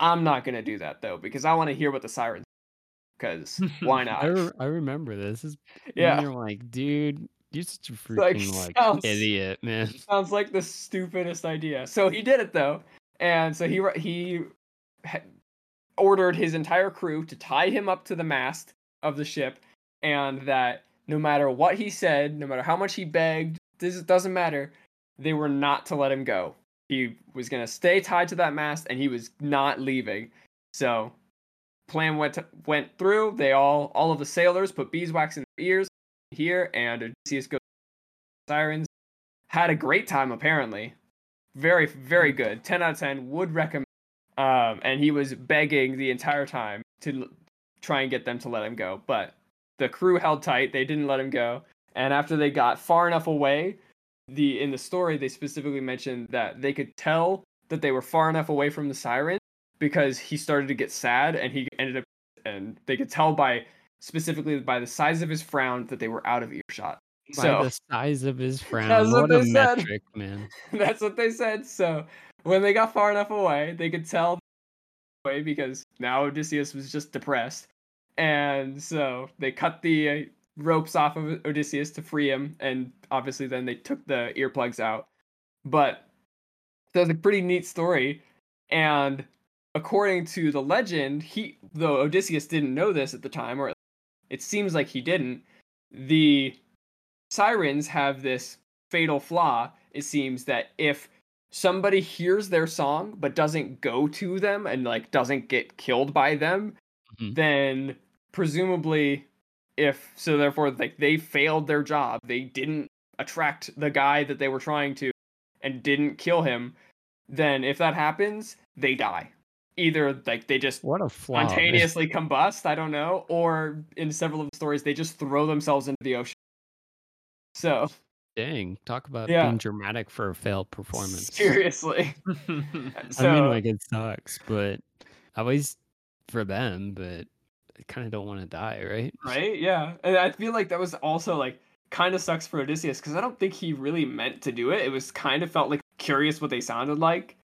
I'm not gonna do that though because I want to hear what the sirens. Because why not? I, re- I remember this. this is Yeah. You're like, dude, you're such a like, freaking like, sounds- idiot, man. Sounds like the stupidest idea. So he did it though, and so he he ordered his entire crew to tie him up to the mast of the ship, and that no matter what he said, no matter how much he begged, this doesn't matter. They were not to let him go. He was gonna stay tied to that mast, and he was not leaving. So, plan went went through. They all all of the sailors put beeswax in their ears here, and Odysseus goes sirens. Had a great time apparently. Very very good. Ten out of ten. Would recommend. Um, and he was begging the entire time to try and get them to let him go, but the crew held tight. They didn't let him go. And after they got far enough away, the in the story they specifically mentioned that they could tell that they were far enough away from the siren because he started to get sad and he ended up and they could tell by specifically by the size of his frown that they were out of earshot. By So the size of his frown. That's what what a said. metric, man. that's what they said. So when they got far enough away, they could tell away because now Odysseus was just depressed. And so they cut the uh, ropes off of Odysseus to free him, and obviously then they took the earplugs out. But that's a pretty neat story. And according to the legend, he though Odysseus didn't know this at the time, or it seems like he didn't, the sirens have this fatal flaw. It seems that if somebody hears their song but doesn't go to them and like doesn't get killed by them, Mhm. then presumably if so therefore like they failed their job, they didn't attract the guy that they were trying to and didn't kill him, then if that happens, they die. either like they just What a flaw. man. spontaneously combust, I don't know, or in several of the stories they just throw themselves into the ocean. So Dang, talk about Yeah. being dramatic for a failed performance. seriously, so I mean, like it sucks, but at least for them. But I kind of don't want to die, right? right, yeah, and I feel like that was also like kind of sucks for Odysseus because I don't think he really meant to do it. It was kind of felt like curious what they sounded like,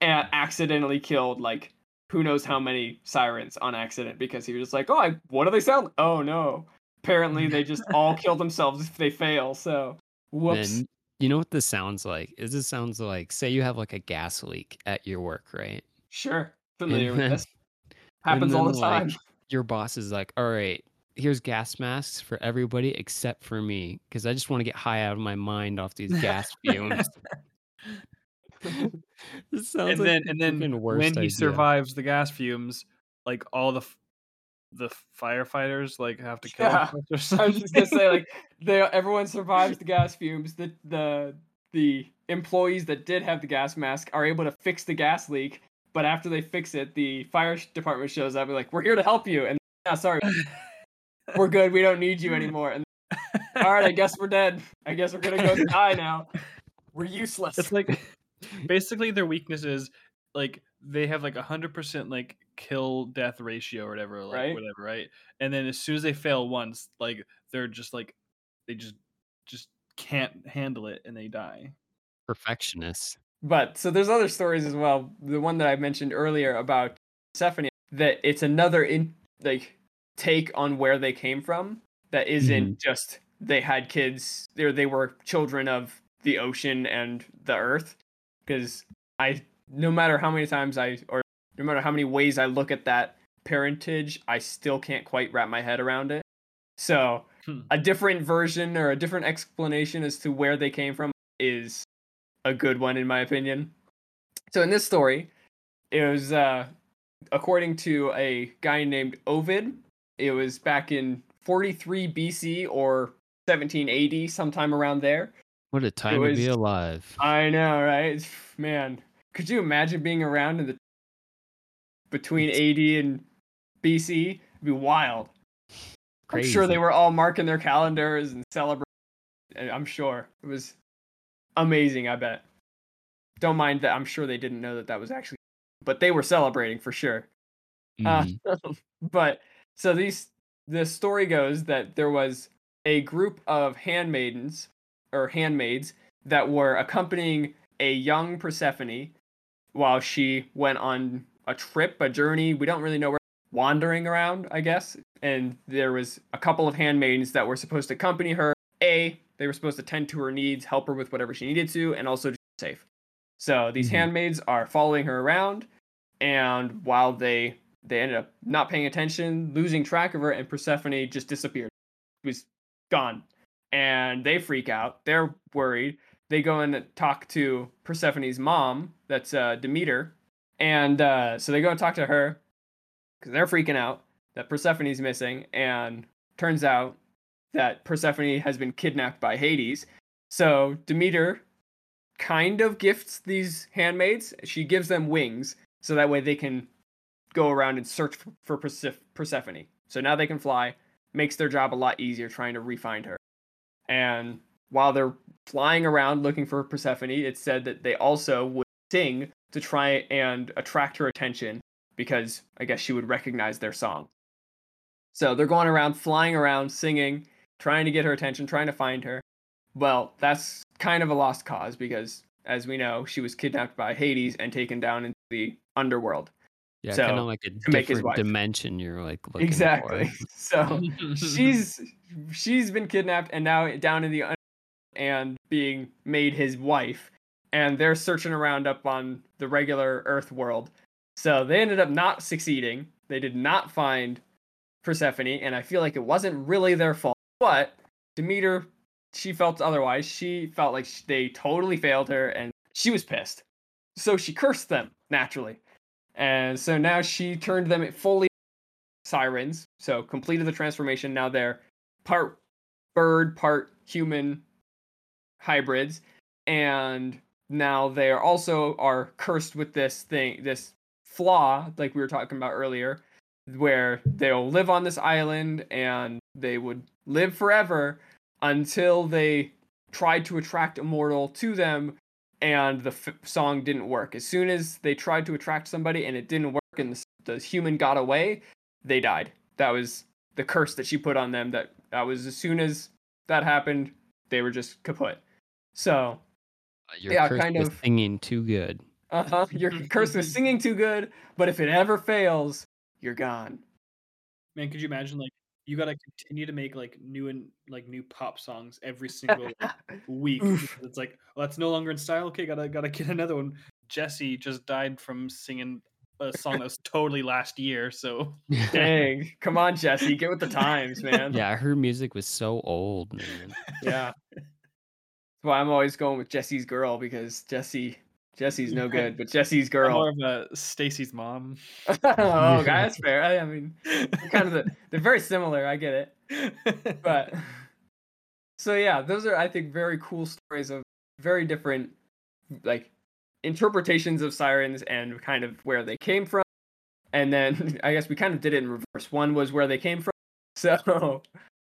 and accidentally killed like who knows how many sirens on accident because he was just like, oh, I, what do they sound? Oh no, apparently they just all kill themselves if they fail. So whoops. You know what this sounds like? Is this sounds like say you have like a gas leak at your work, right? Sure, familiar And with then- this. Happens all the then, like, time. Your boss is like, "All right, here's gas masks for everybody except for me, because I just want to get high out of my mind off these gas fumes." And like then and then freaking worst when he idea. survives the gas fumes, like all the the firefighters like have to kill Yeah, themselves or I was just gonna say like they everyone survives the gas fumes. The the the employees that did have the gas mask are able to fix the gas leak, but after they fix it, the fire department shows up and like we're here to help you. And yeah, sorry, we're good. We don't need you anymore. And all right, I guess we're dead. I guess we're gonna go die now. We're useless. it's like basically their weakness is like they have like a hundred percent like kill death ratio or whatever, like Right. whatever, right? And then as soon as they fail once, like they're just like they just just can't handle it and they die. perfectionist. But so there's other stories as well. The one that I mentioned earlier about Persephone, that it's another in like take on where they came from. That isn't just they had kids. They they were children of the ocean and the earth. Because I, no matter how many times I or no matter how many ways I look at that parentage, I still can't quite wrap my head around it. So Hmm. a different version or a different explanation as to where they came from is a good one in my opinion. So in this story, it was uh according to a guy named Ovid, it was back in 43 BC or 1780 sometime around there. What a time to be alive. I know, right? Man, could you imagine being around in the between It's- 80 and BC? It'd be wild. I'm sure they were all marking their calendars and celebrating. I'm sure it was amazing. I bet. Don't mind that. I'm sure they didn't know that that was actually, but they were celebrating for sure. Uh, Mhm. but so these the story goes that there was a group of handmaidens or handmaids that were accompanying a young Persephone while she went on a trip, a journey. We don't really know where wandering around, I guess. And there was a couple of handmaidens that were supposed to accompany her. A, they were supposed to tend to her needs, help her with whatever she needed to, and also just be safe. So these Mhm. handmaids are following her around, and while they they ended up not paying attention, losing track of her, and Persephone just disappeared. She was gone. And they freak out. They're worried. They go and talk to Persephone's mom, that's uh, Demeter. And uh, so they go and talk to her because they're freaking out that Persephone's missing. And turns out that Persephone has been kidnapped by Hades. So Demeter kind of gifts these handmaids. She gives them wings so that way they can go around and search for, for Perseph- Persephone. So now they can fly. Makes their job a lot easier trying to re-find her. And while they're flying around looking for Persephone, it said that they also would sing to try and attract her attention because I guess she would recognize their song. So they're going around, flying around, singing, trying to get her attention, trying to find her. Well, that's kind of a lost cause because, as we know, she was kidnapped by Hades and taken down into the underworld. Yeah, So, kind of like a different dimension you're like looking exactly. for. So she's she's been kidnapped and now down in the un- and being made his wife and they're searching around up on the regular earth world so they ended up not succeeding they did not find persephone and i feel like it wasn't really their fault but demeter she felt otherwise she felt like they totally failed her and she was pissed so she cursed them naturally and so now she turned them fully sirens. So completed the transformation. Now they're part bird, part human hybrids, and now they are also are cursed with this thing, this flaw, like we were talking about earlier, where they'll live on this island and they would live forever until they tried to attract a mortal to them and the f- song didn't work. As soon as they tried to attract somebody and it didn't work and the, the human got away, they died. That was the curse that she put on them. That that was as soon as that happened, they were just kaput. So Uh, Your Yeah, curse kind was of. singing too good. uh huh, you're cursed with singing too good, but if it ever fails, you're gone. Man, could you imagine like you gotta continue to make like new and like new pop songs every single like, week? It's like, well, that's no longer in style. Okay, gotta gotta get another one. Jesse just died from singing a song that was totally last year. So Dang, come on, Jesse, get with the times, man. yeah, her music was so old, man. yeah. That's why I'm always going with Jesse's girl because Jesse, Jesse's no good, but Jesse's I'm more girl. of a Stacy's mom. oh, God, that's fair. I, I mean, they're kind of the, they're very similar. I get it. but so yeah those are i think very cool stories of very different like interpretations of sirens and kind of where they came from and then i guess we kind of did it in reverse one was where they came from so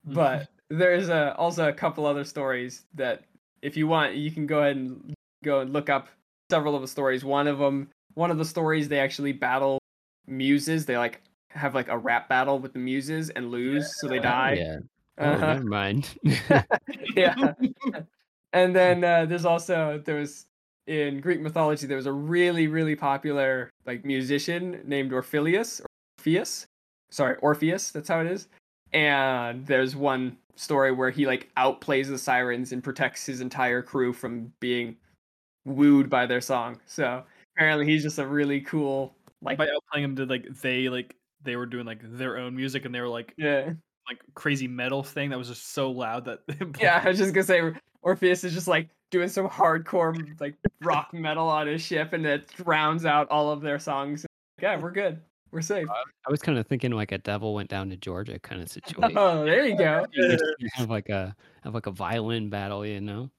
but there's uh, also a couple other stories that if you want you can go ahead and go and look up several of the stories one of them one of the stories they actually battle muses they like have like a rap battle with the muses and lose so they Oh, die yeah. Oh, Uh-huh. never mind. yeah. And then uh, there's also there was in Greek mythology there was a really really popular like musician named Orpheus Orpheus. Sorry, Orpheus, that's how it is. And there's one story where he like outplays the sirens and protects his entire crew from being wooed by their song. So apparently he's just a really cool like By outplaying him, did like they like they were doing like their own music and they were like yeah. like crazy metal thing that was just so loud that Yeah, I was just gonna say Orpheus is just like doing some hardcore like rock metal on his ship, and it drowns out all of their songs. Yeah, we're good. We're safe. I was kind of thinking like a devil went down to Georgia kind of situation. Oh, there you go. You have like a have like a violin battle, you know?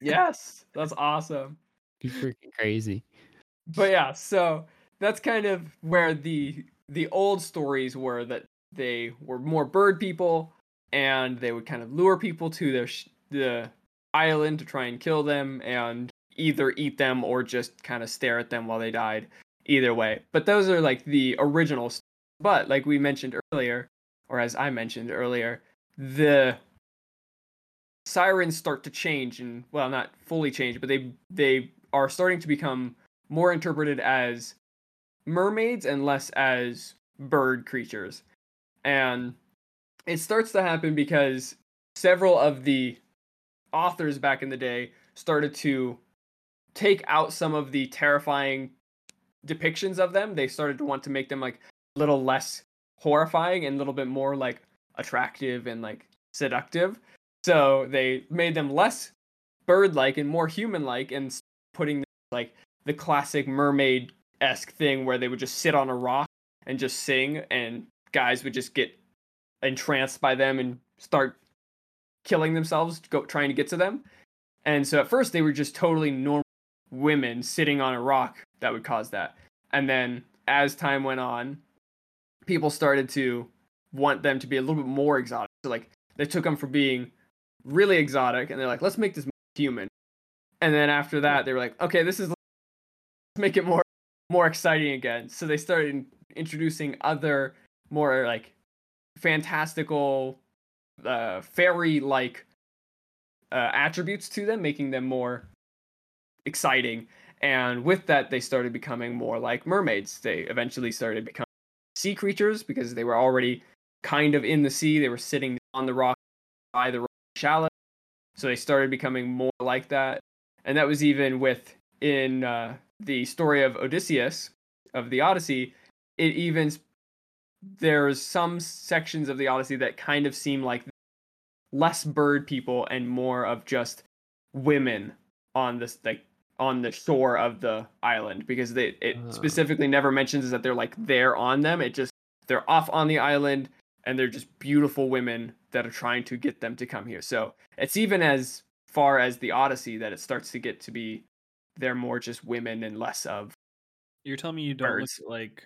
Yes, that's awesome. Be freaking crazy. But yeah, so that's kind of where the the old stories were that they were more bird people, and they would kind of lure people to their sh- the island to try and kill them, and either eat them or just kind of stare at them while they died. Either way, but those are like the original. st- But like we mentioned earlier, or as I mentioned earlier, the sirens start to change and well not fully change but they they are starting to become more interpreted as mermaids and less as bird creatures. And it starts to happen because several of the authors back in the day started to take out some of the terrifying depictions of them. They started to want to make them like a little less horrifying and a little bit more like attractive and like seductive. So they made them less bird-like and more human-like, and s- putting like the classic mermaid-esque thing where they would just sit on a rock and just sing, and guys would just get entranced by them and start killing themselves, go trying to get to them. And so at first they were just totally normal women sitting on a rock that would cause that. And then as time went on, people started to want them to be a little bit more exotic. So like they took them from being really exotic and they're like let's make this human and then after that they were like okay this is let's make it more more exciting again. So they started introducing other more like fantastical uh fairy like uh, attributes to them making them more exciting. And with that they started becoming more like mermaids. They eventually started becoming sea creatures because they were already kind of in the sea. They were sitting on the rock by the rock shallow. So they started becoming more like that and that was even with in uh, the story of odysseus of the odyssey it even there's some sections of the odyssey that kind of seem like less bird people and more of just women on this like on the shore of the island because they it Oh. specifically never mentions that they're like there on them it just they're off on the island and they're just beautiful women that are trying to get them to come here so it's even as far as the odyssey that it starts to get to be they're more just women and less of You're telling me you don't Birds. look like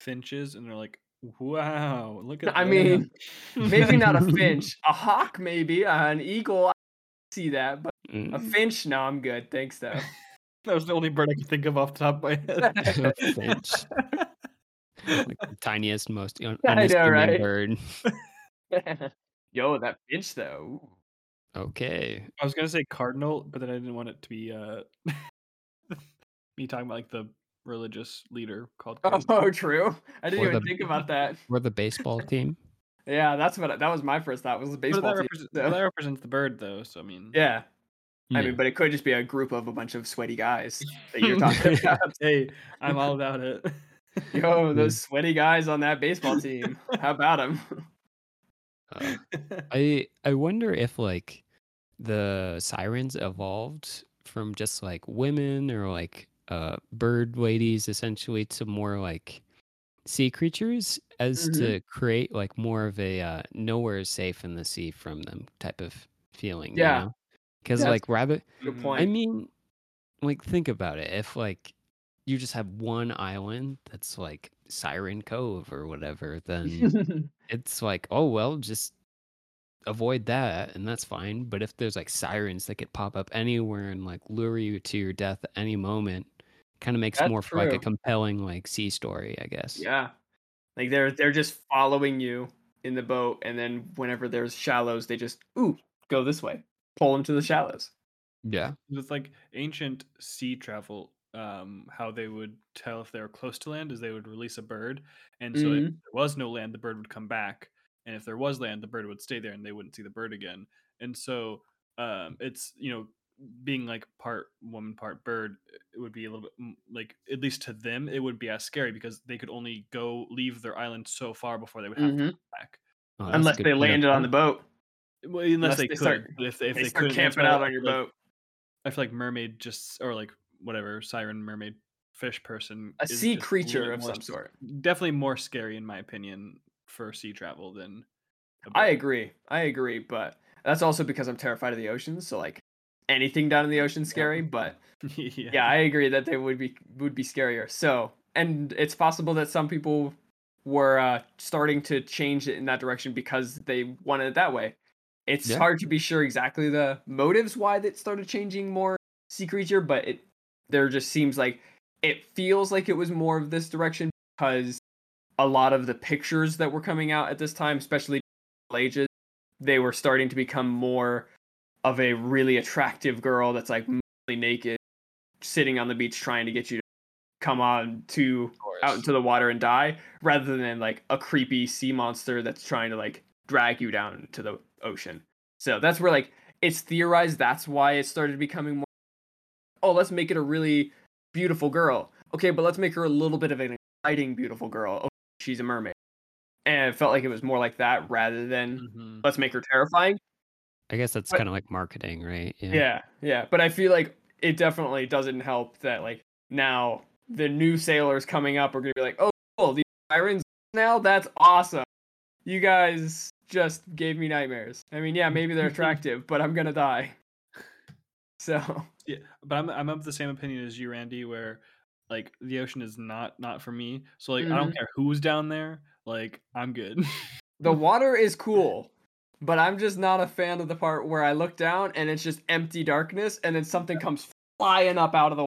finches and they're like, wow, look at I them." mean, maybe not a finch, a hawk, maybe uh, an eagle. I see that, but a Mm, finch, no, I'm good. Thanks though. that was the only bird I could think of off the top of my head. a finch, like the tiniest, most un- I know, unassuming right? bird. Yo, that finch though. Ooh. Okay. I was gonna say cardinal, but then I didn't want it to be uh me talking about like the religious leader called. Cardinal. Oh, true. I didn't Or even the- think about that. We're the baseball team. Yeah, that's what I- that was my first thought. Was the baseball that, team. represent- so- that represents the bird, though. So I mean, Yeah, I mean, but it could just be a group of a bunch of sweaty guys that you're talking about. hey, I'm all about it. Yo, those sweaty guys on that baseball team. How about them? Uh, I I wonder if like the sirens evolved from just like women or like uh bird ladies essentially to more like sea creatures as Mhm. to create like more of a uh, nowhere is safe in the sea from them type of feeling. Yeah. Because Yeah, like rabbit, Good point. I mean, like think about it. If like you just have one island that's like Siren Cove or whatever, then it's like, oh well, just avoid that and that's fine. But if there's like sirens that could pop up anywhere and like lure you to your death at any moment, kind of makes That's more for like a compelling like sea story, I guess. yeah, like they're they're just following you in the boat, and then whenever there's shallows, they just ooh go this way, pull them to the shallows. Yeah. it's like ancient sea travel, um, how they would tell if they were close to land is they would release a bird, and so if Mhm. there was no land, the bird would come back, and if there was land, the bird would stay there, and they wouldn't see the bird again. And so, um, it's you know being like part woman, part bird, it would be a little bit mm, like at least to them, it would be as scary because they could only go leave their island so far before they would have to Mhm. come back. Oh, Unless good they point landed on the boat, Well, unless, Unless they, they could, start- but if they, if they they, start couldn't, camping out on your like- boat. I feel like mermaid just or like whatever siren mermaid fish person A sea creature of some sort. Definitely more scary in my opinion for sea travel than. I agree. I agree, but that's also because I'm terrified of the ocean. So like anything down in the ocean scary. But yeah. yeah, I agree that they would be would be scarier. So and it's possible that some people were uh, starting to change it in that direction because they wanted it that way. It's Yeah. hard to be sure exactly the motives why that started changing more sea creature, but it there just seems like it feels like it was more of this direction because a lot of the pictures that were coming out at this time, especially Middle ages, they were starting to become more of a really attractive girl that's like mostly naked, sitting on the beach trying to get you to come on to out into the water and die, rather than like a creepy sea monster that's trying to like drag you down to the ocean. So that's where like it's theorized that's why it started becoming more. Oh, let's make it a really beautiful girl. Okay, but let's make her a little bit of an exciting beautiful girl. She's a mermaid. And it felt like it was more like that rather than Mhm. let's make her terrifying. I guess that's kind of like marketing, right? Yeah, yeah. But I feel like it definitely doesn't help that like now the new sailors coming up are gonna be like, oh, cool, these sirens now. That's awesome. You guys just gave me nightmares. I mean, yeah, maybe they're attractive, but I'm gonna die. So Yeah, but I'm I'm of the same opinion as you, Randy, where like the ocean is not not for me. So like I don't mm-hmm. care who's down there. Like I'm good. the water is cool, but I'm just not a fan of the part where I look down and it's just empty darkness, and then something comes flying up out of the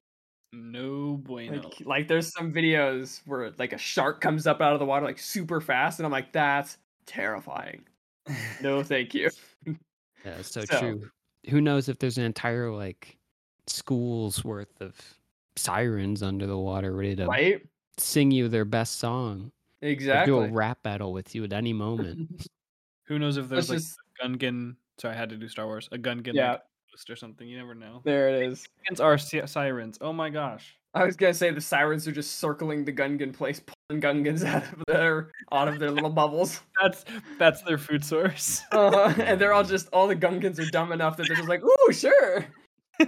no bueno. Like, like there's some videos where like a shark comes up out of the water like super fast, and I'm like, that's terrifying. No, thank you. Yeah, it's so, So- true. Who knows if there's an entire like school's worth of sirens under the water ready to Right? sing you their best song or do a rap battle with you at any moment. Who knows if Let's there's like just a Gungan? Sorry, I had to do Star Wars. A Gungan Yeah. like or something. You never know. there it is. Gungans are si- sirens. Oh my gosh. I was gonna say the sirens are just circling the Gungan place, pulling Gungans out of their out of their little bubbles, That's that's their food source. uh, and they're all just all the Gungans are dumb enough that they're just like, ooh, sure.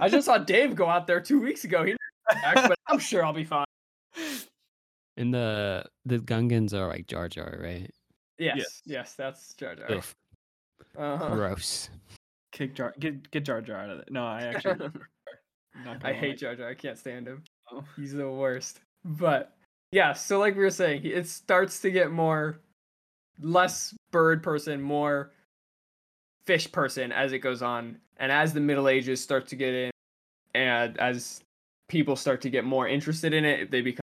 I just saw Dave go out there two weeks ago. He didn't back, but I'm sure I'll be fine. And the the Gungans are like Jar Jar, right? Yes, Yes. yes, that's Jar Jar. Ugh, Uh-huh. gross. Kick Jar. Get get Jar Jar out of it. No, I actually. not I hate Jar Jar. I can't stand him. Oh. He's the worst. But yeah, so like we were saying, it starts to get more less bird person, more fish person as it goes on. And as the Middle Ages start to get in and as people start to get more interested in it, they become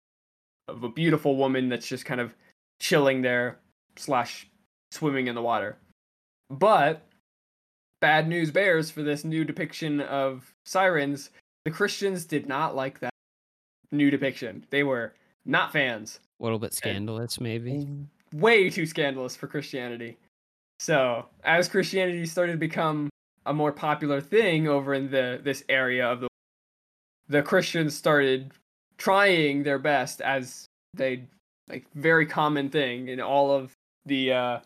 of a beautiful woman that's just kind of chilling there slash swimming in the water. But bad news bears for this new depiction of sirens. The Christians did not like that new depiction. They were not fans. A little bit scandalous, maybe. Way too scandalous for Christianity. So, as Christianity started to become a more popular thing over in the this area of the the Christians started trying their best as they like very common thing in all of the uh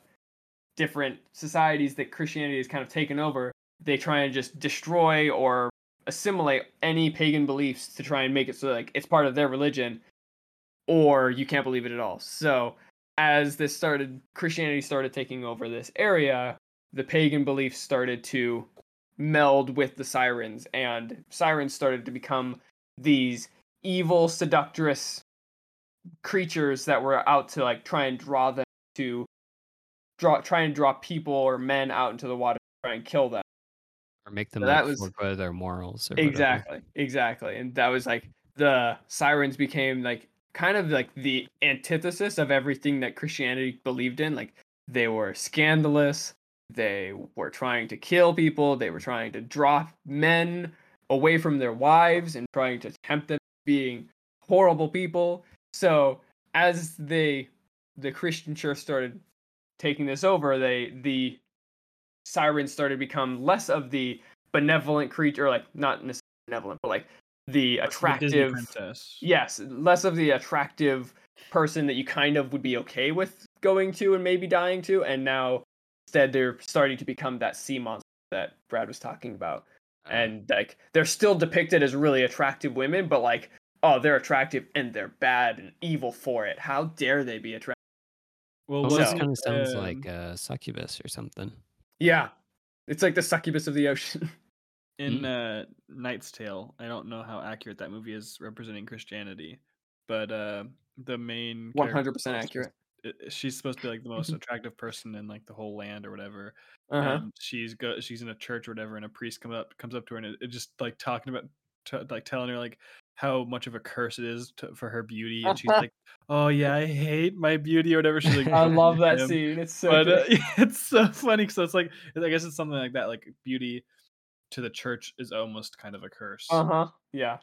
different societies that Christianity has kind of taken over. They try and just destroy or assimilate any pagan beliefs to try and make it so like it's part of their religion or you can't believe it at all. So as this started Christianity started taking over this area, the pagan beliefs started to meld with the sirens and sirens started to become these evil seductress creatures that were out to like try and draw them to draw try and draw people or men out into the water to try and kill them. Or make them So like that was- forego their morals. Or whatever. Exactly. Exactly. And that was like the sirens became like kind of like the antithesis of everything that Christianity believed in. Like they were scandalous, they were trying to kill people, they were trying to drop men away from their wives and trying to tempt them being horrible people. So as they the Christian church started taking this over, they the sirens started to become less of the benevolent creature, like not necessarily benevolent, but like the the attractive princess. yes less of the attractive person that you kind of would be okay with going to and maybe dying to and now instead they're starting to become that sea monster that brad was talking about. Uh, and like they're still depicted as really attractive women but like oh they're attractive and they're bad and evil for it. How dare they be attractive Well, almost So- kind of sounds um, like a succubus or something. yeah. It's like the succubus of the ocean. In uh Knight's Tale. I don't know how accurate that movie is representing Christianity, but uh the main 100% accurate supposed- i- She's supposed to be like the most attractive person in like the whole land or whatever. uh-huh And she's go she's in a church or whatever, and a priest comes up comes up to her and it, it just like talking about t- like telling her like how much of a curse it is to, for her beauty, and she's like, "Oh yeah, I hate my beauty" or whatever. She's like, i love that him. scene it's so but uh, it's so funny. So it's like I guess it's something like that. Like beauty to the church is almost kind of a curse. Uh-huh. Yeah.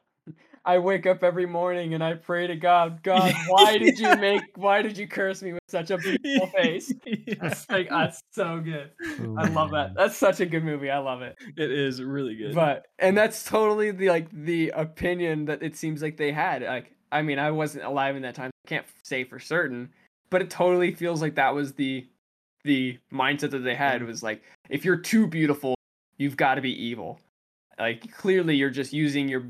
I wake up every morning and I pray to God, God, why did you make why did you curse me with such a beautiful face? That's like that's so good. Oh, I love that. That's such a good movie. I love it. It is really good. But and that's totally the like the opinion that it seems like they had. Like I mean, I wasn't alive in that time. Can't say for certain, but it totally feels like that was the the mindset that they had was like if you're too beautiful, you've got to be evil. Like clearly you're just using your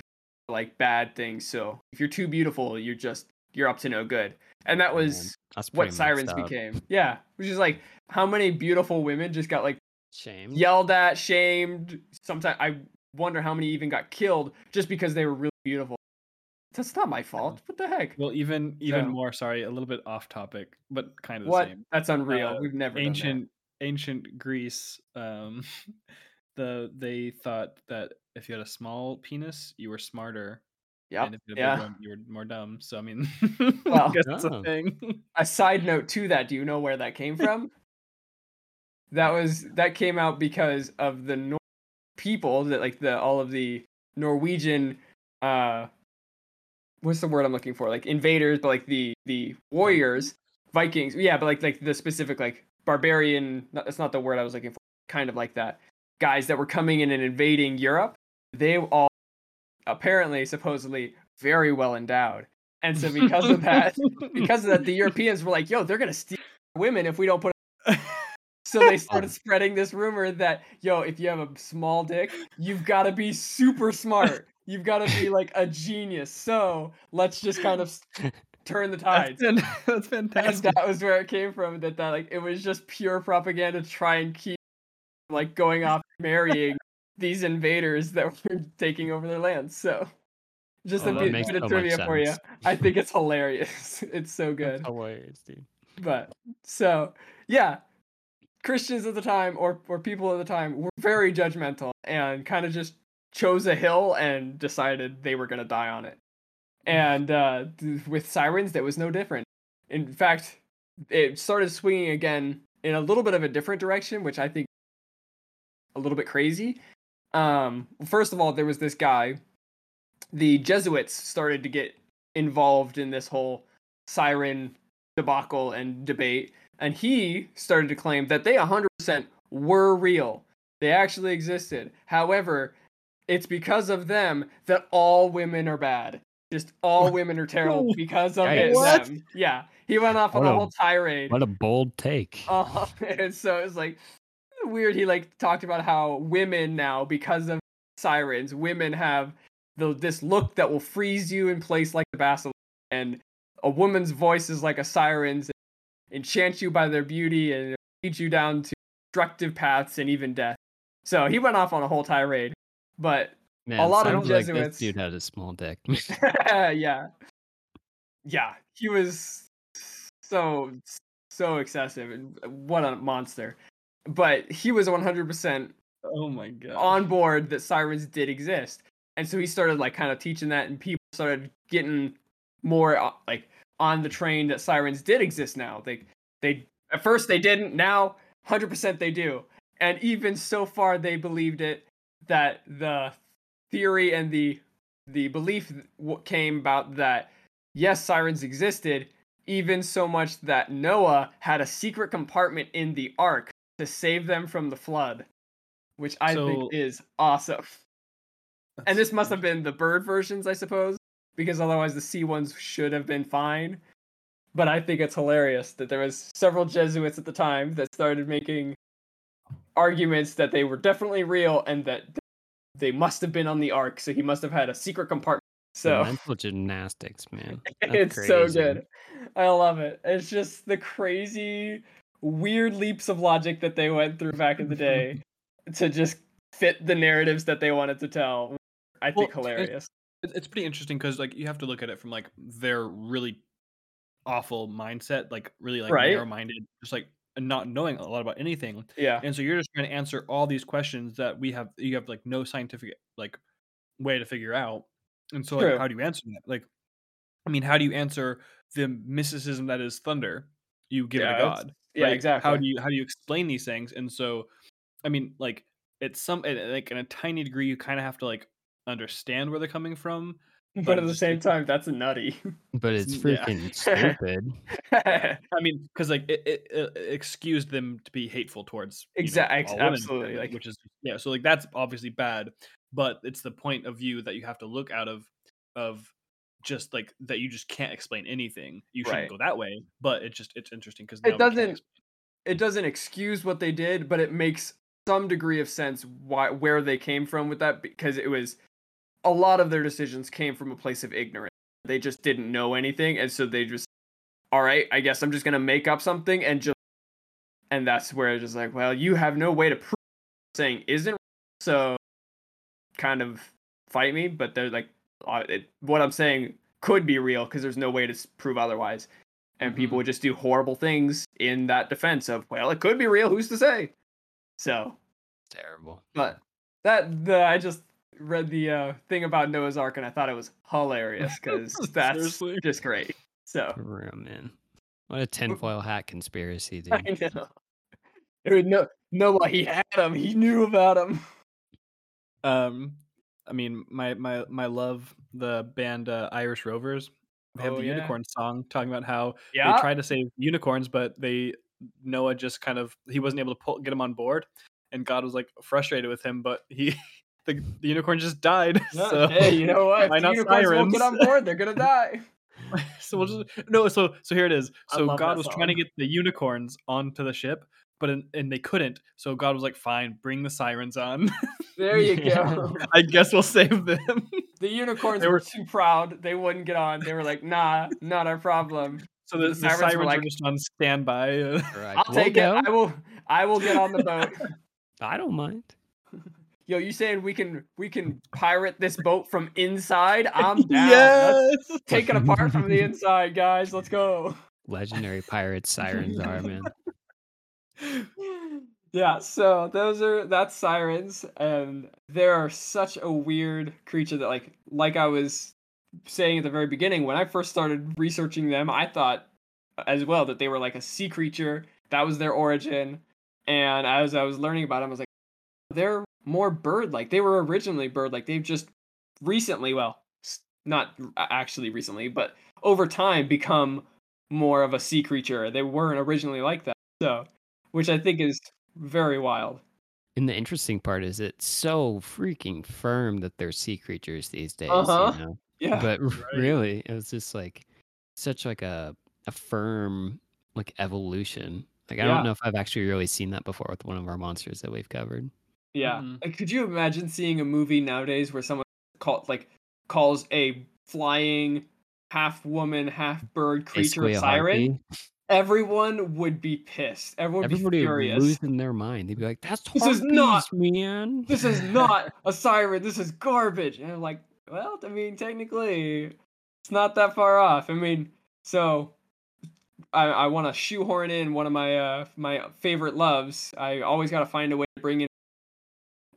like bad things. So if you're too beautiful, you're just you're up to no good. And that was That's what sirens up. became. Yeah, which is like how many beautiful women just got like shamed, yelled at, shamed. Sometimes I wonder how many even got killed just because they were really beautiful. That's not my fault. What the heck? well, even even So- more. Sorry, a little bit off topic, but kind of the What? same. That's unreal. Uh, We've never ancient ancient Greece. Um, the they thought that if you had a small penis, you were smarter, Done and if you had a Yeah. one, you were more dumb. So I mean, Well- I guess it's Oh. a thing. A side note to that. Do you know where that came from? that was that came out because of the Nor- people that like the all of the Norwegian. uh What's the word I'm looking for? Like invaders, but like the the warriors, Vikings. Yeah, but like like the specific like barbarian. That's not the word I was looking for. Kind of like that. Guys that were coming in and invading Europe. They all apparently supposedly very well endowed, and so because of that, because of that, the Europeans were like, "Yo, they're gonna steal women if we don't put." So they started um, spreading this rumor that, yo, if you have a small dick, you've got to be super smart. You've got to be like a genius. So let's just kind of turn the that's, tides. that's And fantastic. that was where it came from. That that like it was just pure propaganda to try and keep like going off marrying these invaders that were taking over their lands. So Just Oh, a bit, bit of so trivia for you. I think it's hilarious. It's so good. hilarious, dude. But so yeah, Christians at the time or or people at the time were very judgmental and kind of just chose a hill and decided they were gonna die on it. And uh, th- with sirens, that was no different. In fact, it started swinging again in a little bit of a different direction, which I think a little bit crazy. Um, first of all, there was this guy. The Jesuits started to get involved in this whole siren debacle and debate, and he started to claim that they 100% were real. They actually existed. However, it's because of them that all women are bad. Just all women are terrible because of it. Them. Yeah, he went off on What a a- whole tirade. What a bold take. Uh, and so it's like weird. He like talked about how women now, because of sirens, women have the this look that will freeze you in place like the basilisk, and a woman's voice is like a siren's, enchant you by their beauty and lead you down to destructive paths and even death. So he went off on a whole tirade, but Man, lot of sounds like Jesuits- this dude had a small dick. yeah, yeah, he was so so excessive and uh, what a monster. But he was 100% Oh my god. on board that sirens did exist, and so he started like kind of teaching that, and people started getting more uh, like on the train that sirens did exist now. They they at first they didn't, now 100% they do, and even so far they believed it that the theory and the the belief came about that yes sirens existed even so much that noah had a secret compartment in the ark to save them from the flood which i So- think is awesome. And this must have been the bird versions i suppose because otherwise the sea ones should have been fine. But i think it's hilarious that there was several jesuits at the time that started making arguments that they were definitely real and that they must have been on the ark so he must have had a secret compartment. So mental gymnastics, man. That's it's so good. I love it. It's just the crazy weird leaps of logic that they went through back in the mm-hmm. day to just fit the narratives that they wanted to tell i think Well, hilarious It- it's pretty interesting because like you have to look at it from like their really awful mindset, like really like Right. narrow-minded, just like not knowing a lot about anything. yeah And so you're just trying to answer all these questions that we have you have like no scientific like way to figure out. And so like, how do you answer that? Like I mean, how do you answer the mysticism that is thunder? You give Yeah, it a it's- god. Yeah right? exactly How do you how do you explain these things? And so, I mean, like it's some uh, like in a tiny degree, you kind of have to like understand where they're coming from. but at the same time that's nutty But it's Yeah. freaking stupid. I mean, because like it, it, it excused them to be hateful towards you know, Exact- women, absolutely, like- which is yeah. So like that's obviously bad, but it's the point of view that you have to look out of of just like that you just can't explain anything. You shouldn't Right. go that way, but it just it's interesting because It doesn't- it doesn't excuse what they did, but it makes some degree of sense why where they came from with that because it was a lot of their decisions came from a place of ignorance. They just didn't know anything, and so they just, all right, I guess I'm just gonna make up something and just, and that's where it's just like, well, you have no way to prove saying isn't, so kind of fight me, but they're like, uh, it, what I'm saying could be real because there's no way to prove otherwise and people Mhm. would just do horrible things in that defense of well it could be real who's to say so Terrible. but that the i just read the uh, thing about noah's ark and i thought it was hilarious because that's Seriously? just great so real, man. What a tinfoil hat conspiracy, dude. i know Dude, no noah he had him he knew about him Um, I mean, my my my love the band uh, Irish Rovers. They have Oh, the yeah. unicorn song talking about how yeah they tried to save unicorns, but they Noah just kind of he wasn't able to pull, get him on board, and God was like frustrated with him, but he the, the unicorn just died. No, so hey you know what why if the unicorns won't get on board they're gonna die so we'll just no. So so here it is. So God was trying to get the unicorns onto the ship, but in, and they couldn't. So God was like, "Fine, bring the sirens on. There you Yeah. go I guess we'll save them." the unicorns They were were- too proud they wouldn't get on they were like nah not our problem So The the, the sirens sirens, were were, like- just on standby. uh, I'll "We'll take go. it. I will. I will get on the boat. I don't mind. yo, you saying we can we can pirate this boat from inside? I'm down. Let's yes. take it apart from the inside, guys. Let's go. Legendary pirates sirens are man. Yeah, so those are that's sirens, and they're such a weird creature that like like I was saying at the very beginning, when I first started researching them, I thought as well that they were like a sea creature. That was their origin. And as I was learning about them, I was like, they're more bird like. They were originally bird like. They've just recently, well, not actually recently, but over time become more of a sea creature. They weren't originally like that. So, which I think is very wild. And the interesting part is it's so freaking firm that they're sea creatures these days. Uh-huh. You know? Yeah. But Right. really, it was just like such like a a firm like evolution. Like I Yeah. don't know if I've actually really seen that before with one of our monsters that we've covered. Yeah. Mhm. Like, could you imagine seeing a movie nowadays where someone called like calls a flying half woman, half bird creature Basically a a siren? Everyone would be pissed. Everyone would Everybody be would furious. in their mind. They'd be like, "That's This is not- man. This is not a siren. This is garbage. And I'm like, well, I mean, technically, it's not that far off. I mean, so I, I want to shoehorn in one of my uh, my favorite loves. I always got to find a way to bring in,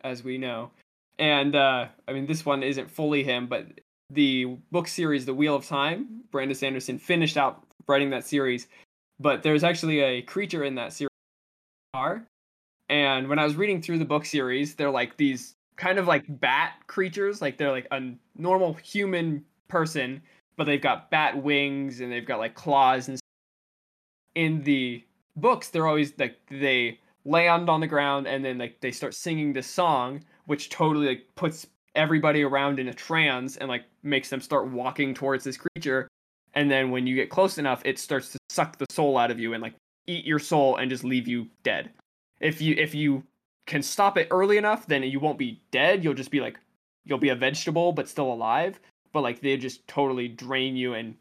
as we know, and uh, I mean, this one isn't fully him, but the book series, The Wheel of Time, Brandon Sanderson finished out writing that series, but there's actually a creature in that series. And when I was reading through the book series, they're like these kind of like bat creatures. Like they're like a normal human person, but they've got bat wings and they've got like claws and. In the books, they're always like they land on the ground and then like they start singing this song, which totally like puts everybody around in a trance and like makes them start walking towards this creature. And then when you get close enough, it starts to suck the soul out of you and like eat your soul and just leave you dead. If you if you can stop it early enough then you won't be dead. You'll just be like you'll be a vegetable but still alive. But like they just totally drain you and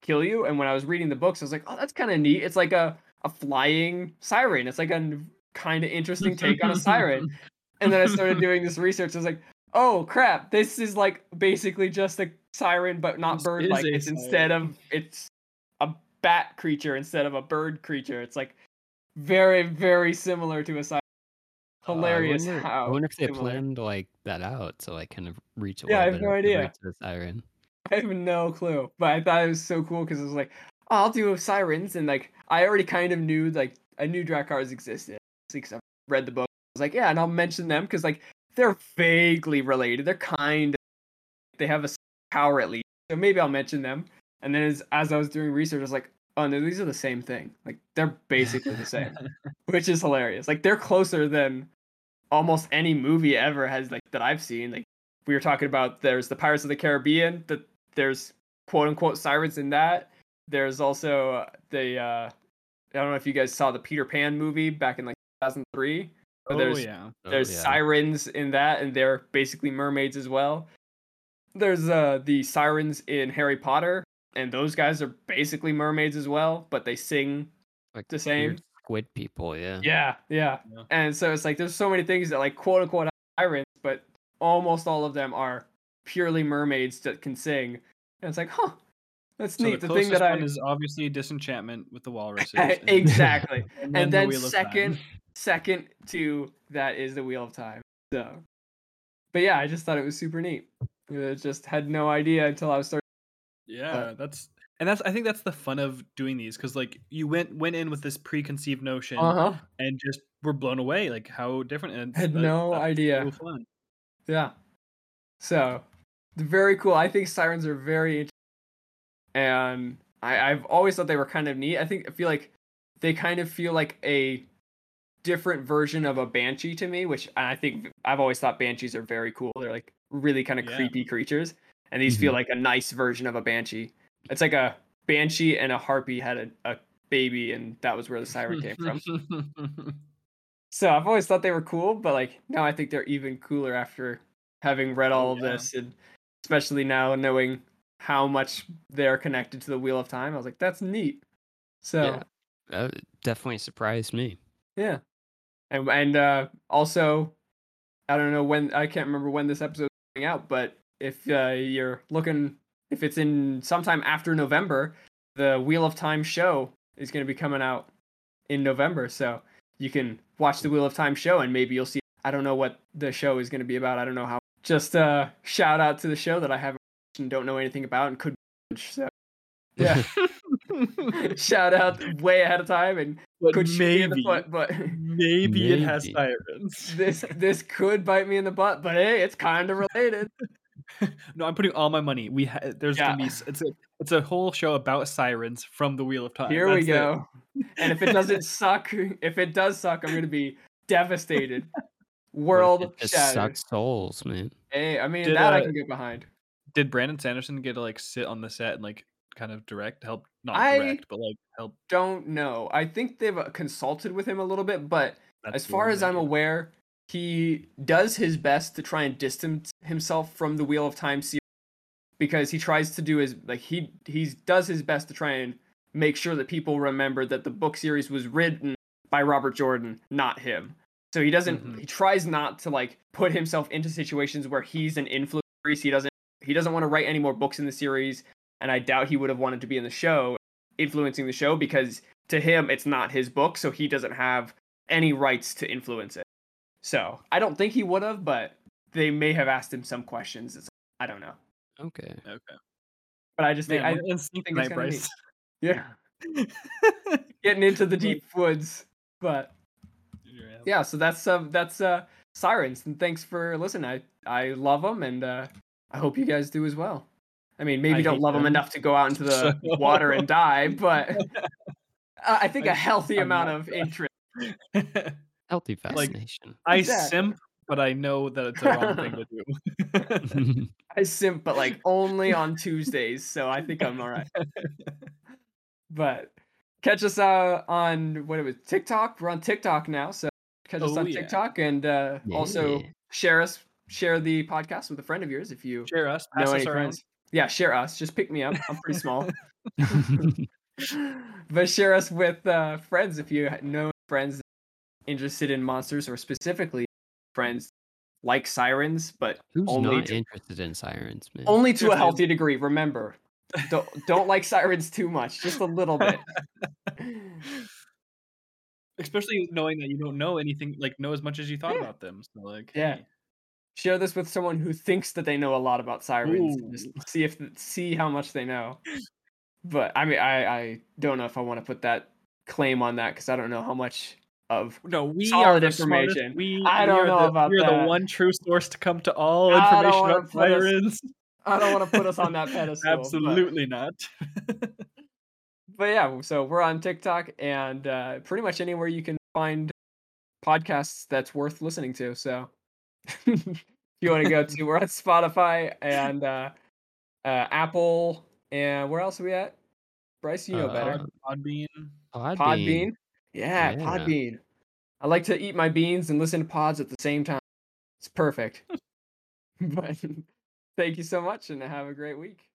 kill you. And when i was reading the books i was like oh that's kind of neat. It's like a, a flying siren. It's like a kind of interesting take on a siren. And then i started doing this research. I was like oh crap. This is like basically just a siren but not bird like it's instead of it's bat creature instead of a bird creature it's like very very similar to a siren Uh, I hilarious wonder, how I wonder if they similar. planned like that out to like kind of reach a Yeah, I have no idea. the siren. I have no clue, but I thought it was so cool because it was like, oh, I'll do sirens, and like I already kind of knew like I knew Draghkars existed because I read the book. I was like, yeah, and I'll mention them because like they're vaguely related. They're kind of they have a power at least, so maybe I'll mention them. And then as as I was doing research, I was like, oh no, these are the same thing. Like they're basically the same, which is hilarious. Like they're closer than almost any movie ever has like that I've seen. Like we were talking about there's the Pirates of the Caribbean, that there's quote unquote sirens in that. There's also uh, the uh I don't know if you guys saw the Peter Pan movie back in like 2003. but oh there's yeah. Oh, there's yeah. sirens in that and they're basically mermaids as well. There's uh the sirens in Harry Potter and those guys are basically mermaids as well, but they sing like the same. squid people. Yeah. Yeah, yeah. Yeah. And so it's like there's so many things that like quote unquote sirens, but almost all of them are purely mermaids that can sing. And it's like, huh, that's So neat. the The, thing closest that I one is obviously disenchantment with the walruses. exactly. And and the then Wheel of Time. second, second to that is the Wheel of Time. So, but yeah, I just thought it was super neat. I just had no idea until I was starting. Yeah, that's and that's I think that's the fun of doing these because like you went went in with this preconceived notion Uh huh. and just were blown away like how different and Had that- no idea. so fun. Yeah. So, very cool. I think sirens are very interesting. And I, I've always thought they were kind of neat. I think I feel like they kind of feel like a different version of a banshee to me, which I think I've always thought banshees are very cool. They're like really kind of Yeah. creepy creatures. And these feel Mhm. like a nice version of a banshee. It's like a banshee and a harpy had a, a baby, and that was where the siren came from. So I've always thought they were cool, but like now I think they're even cooler after having read all Oh, of yeah. this, and especially now knowing how much they're connected to the Wheel of Time. I was like, that's neat. So Yeah. That definitely surprised me. yeah, and and uh, also I don't know when I can't remember when this episode out, but if uh, you're looking, if it's in sometime after November, the Wheel of Time show is going to be coming out in November. So you can watch the Wheel of Time show and maybe you'll see. I don't know what the show is going to be about. I don't know how. Just uh, shout out to the show that I haven't watched and don't know anything about and could. So yeah, shout out way ahead of time and but could shoot me in the butt, but maybe it has Maybe. sirens. this this could bite me in the butt. But hey, it's kind of related. no, I'm putting all my money. We ha- there's Yeah. gonna be it's a it's a whole show about sirens from the Wheel of Time. Here we That's it. go. And if it doesn't suck, if it does suck, I'm gonna be devastated. World It just shattered. sucks souls, man. Hey, I mean Did, that I uh, can get behind. Did Brandon Sanderson get to like sit on the set and like kind of direct, help not I- direct, but like help? Don't know. I think they've uh, consulted with him a little bit, but That's as far as I'm thinking. aware, he does his best to try and distance himself from the Wheel of Time series because he tries to do his like he he does his best to try and make sure that people remember that the book series was written by Robert Jordan, not him. So he doesn't Mhm. he tries not to like put himself into situations where he's an influence. He doesn't he doesn't want to write any more books in the series, and I doubt he would have wanted to be in the show, influencing the show because to him it's not his book, so he doesn't have any rights to influence it. So I don't think he would have, but they may have asked him some questions. It's, I don't know, Okay. Okay. but I just think Man, I we're in sync think it's tonight, kinda Bryce. yeah getting into the deep woods, but yeah. So that's uh that's uh sirens, and thanks for listening. I I love them, and uh, I hope you guys do as well. I mean, maybe I don't love them them. enough to go out into the water and die, but uh, I think a I- healthy I'm amount not- of interest. Healthy fascination. I Exactly. simp, but I know that it's a wrong thing to do. I simp, but like only on Tuesdays, so I think I'm all right. But catch us uh, on what it was TikTok. We're on TikTok now, so catch us Oh, on yeah. TikTok and uh, also share us share the podcast with a friend of yours if you Share us, pass know us any around. friends. Yeah, share us. Just pick me up. I'm pretty small. but share us with uh, friends if you know friends interested in monsters or specifically friends like sirens, but Who's only not to, interested in sirens, man? only to a healthy degree. Remember, don't don't like sirens too much, just a little bit. Especially knowing that you don't know anything, like know as much as you thought Yeah. about them. So like, Yeah. hey, Share this with someone who thinks that they know a lot about sirens. Just see if see how much they know. But I mean, I I don't know if I want to put that claim on that because I don't know how much of no, we Solid are the smartest. information. We, I don't are know the, about We are that. the one true source to come to all I information wanna about put. I don't want to put us on that pedestal. but- Absolutely not. but yeah, so we're on TikTok and uh, pretty much anywhere you can find podcasts that's worth listening to. So if you want to go to, we're on Spotify and uh, uh, Apple, and where else are we at? Bryce, you know better. Uh, Pod, Podbean. Podbean. Podbean. Yeah, Yeah. Podbean. I like to eat my beans and listen to pods at the same time. It's perfect. but thank you so much and have a great week.